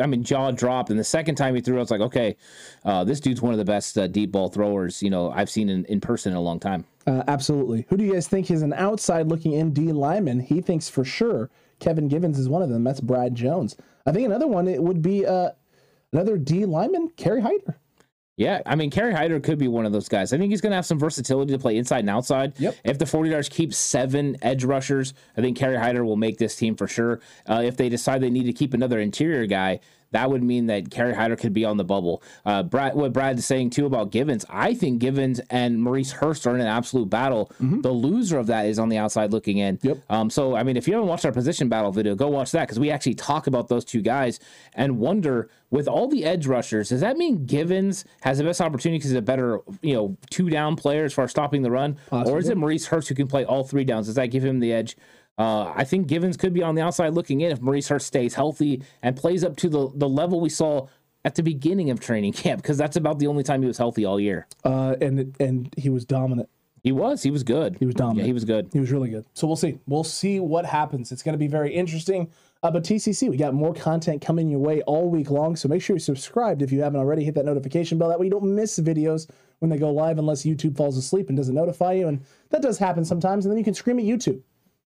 I mean, jaw dropped. And the second time he threw, I was like, okay, uh, this dude's one of the best uh, deep ball throwers you know I've seen in, in person in a long time. Uh, absolutely. Who do you guys think is an outside looking in D lineman? He thinks for sure Kevin Givens is one of them. That's Brad Jones. I think another one it would be uh, another D lineman, Kerry Hyder. Yeah, I mean, Kerry Hyder could be one of those guys. I think he's going to have some versatility to play inside and outside. Yep. If the 49ers keep seven edge rushers, I think Kerry Hyder will make this team for sure. Uh, if they decide they need to keep another interior guy, that would mean that Kerry Hyder could be on the bubble. Uh, Brad, what Brad is saying too about Givens, I think Givens and Maurice Hurst are in an absolute battle. Mm-hmm. The loser of that is on the outside looking in. Yep. Um, so, I mean, if you haven't watched our position battle video, go watch that because we actually talk about those two guys and wonder with all the edge rushers, does that mean Givens has the best opportunity because he's a better, you know, two down player as far as stopping the run? Possibly. Or is it Maurice Hurst who can play all three downs? Does that give him the edge? Uh, I think Givens could be on the outside looking in if Maurice Hurst stays healthy and plays up to the, the level we saw at the beginning of training camp because that's about the only time he was healthy all year. Uh, and and he was dominant. He was. He was good. He was dominant. Yeah, he was good. He was really good. So we'll see. We'll see what happens. It's going to be very interesting. Uh, but TCC, we got more content coming your way all week long. So make sure you're subscribed if you haven't already. Hit that notification bell. That way you don't miss videos when they go live unless YouTube falls asleep and doesn't notify you. And that does happen sometimes. And then you can scream at YouTube.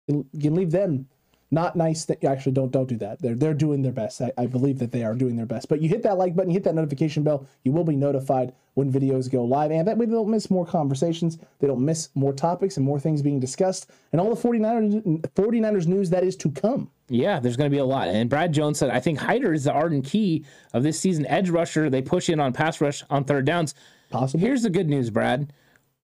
You can leave them not nice that actually don't don't do that they're they're doing their best I, I, believe that they are doing their best but you hit that like button you hit that notification bell you will be notified when videos go live and that way they don't miss more conversations they don't miss more topics and more things being discussed and all the 49ers 49ers news that is to come yeah, there's going to be a lot. And Brad Jones said, I think Hyder is the Arden Key of this season. Edge rusher, they push in on pass rush on third downs. Possible. Here's the good news, Brad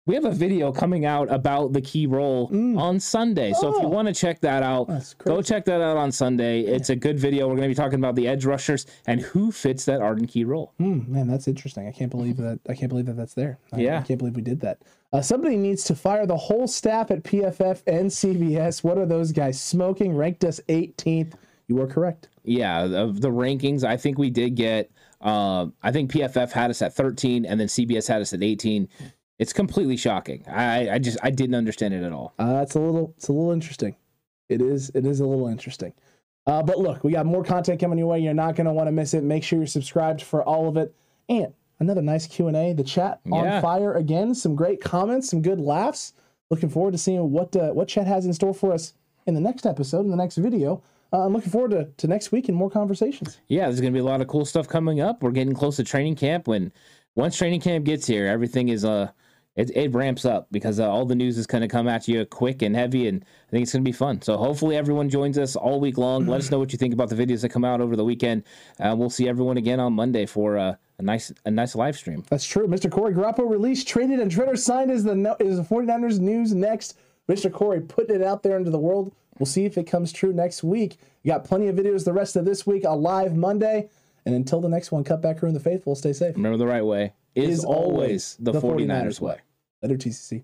we have a video coming out about the key role mm. on Sunday. So oh. if you oh. want to check that out, go check that out on Sunday. It's a good video. We're going to be talking about the edge rushers and who fits that Arden key role. Mm, man, that's interesting. I can't believe that. I can't believe that that's there. I, yeah, I can't believe we did that. Uh, somebody needs to fire the whole staff at PFF and CBS. What are those guys smoking? Ranked us 18th. You were correct. Yeah, of the rankings, I think we did get. Uh, I think PFF had us at 13, and then CBS had us at 18. It's completely shocking. I, I just I didn't understand it at all. Uh, it's a little it's a little interesting. It is it is a little interesting. Uh, but look, we got more content coming your way. You're not going to want to miss it. Make sure you're subscribed for all of it. And another nice Q and A. The chat on yeah. fire again. Some great comments, some good laughs. Looking forward to seeing what uh, what chat has in store for us in the next episode, in the next video. Uh, I'm looking forward to, to next week and more conversations. Yeah, there's going to be a lot of cool stuff coming up. We're getting close to training camp. When once training camp gets here, everything is uh it, it ramps up because uh, all the news is going to come at you quick and heavy, and I think it's going to be fun. So hopefully everyone joins us all week long. Let us know what you think about the videos that come out over the weekend. Uh, we'll see everyone again on Monday for uh, a nice a nice live stream. That's true. Mr. Corey Garappo released, traded, and Tretter signed as the is the 49ers news next. Mr. Corey putting it out there into the world. We'll see if it comes true next week. You got plenty of videos the rest of this week, a live Monday. And until the next one, cut back here in the faithful. Stay safe. Remember the right way is, always the, the 49ers, 49ers way. Later, TCC.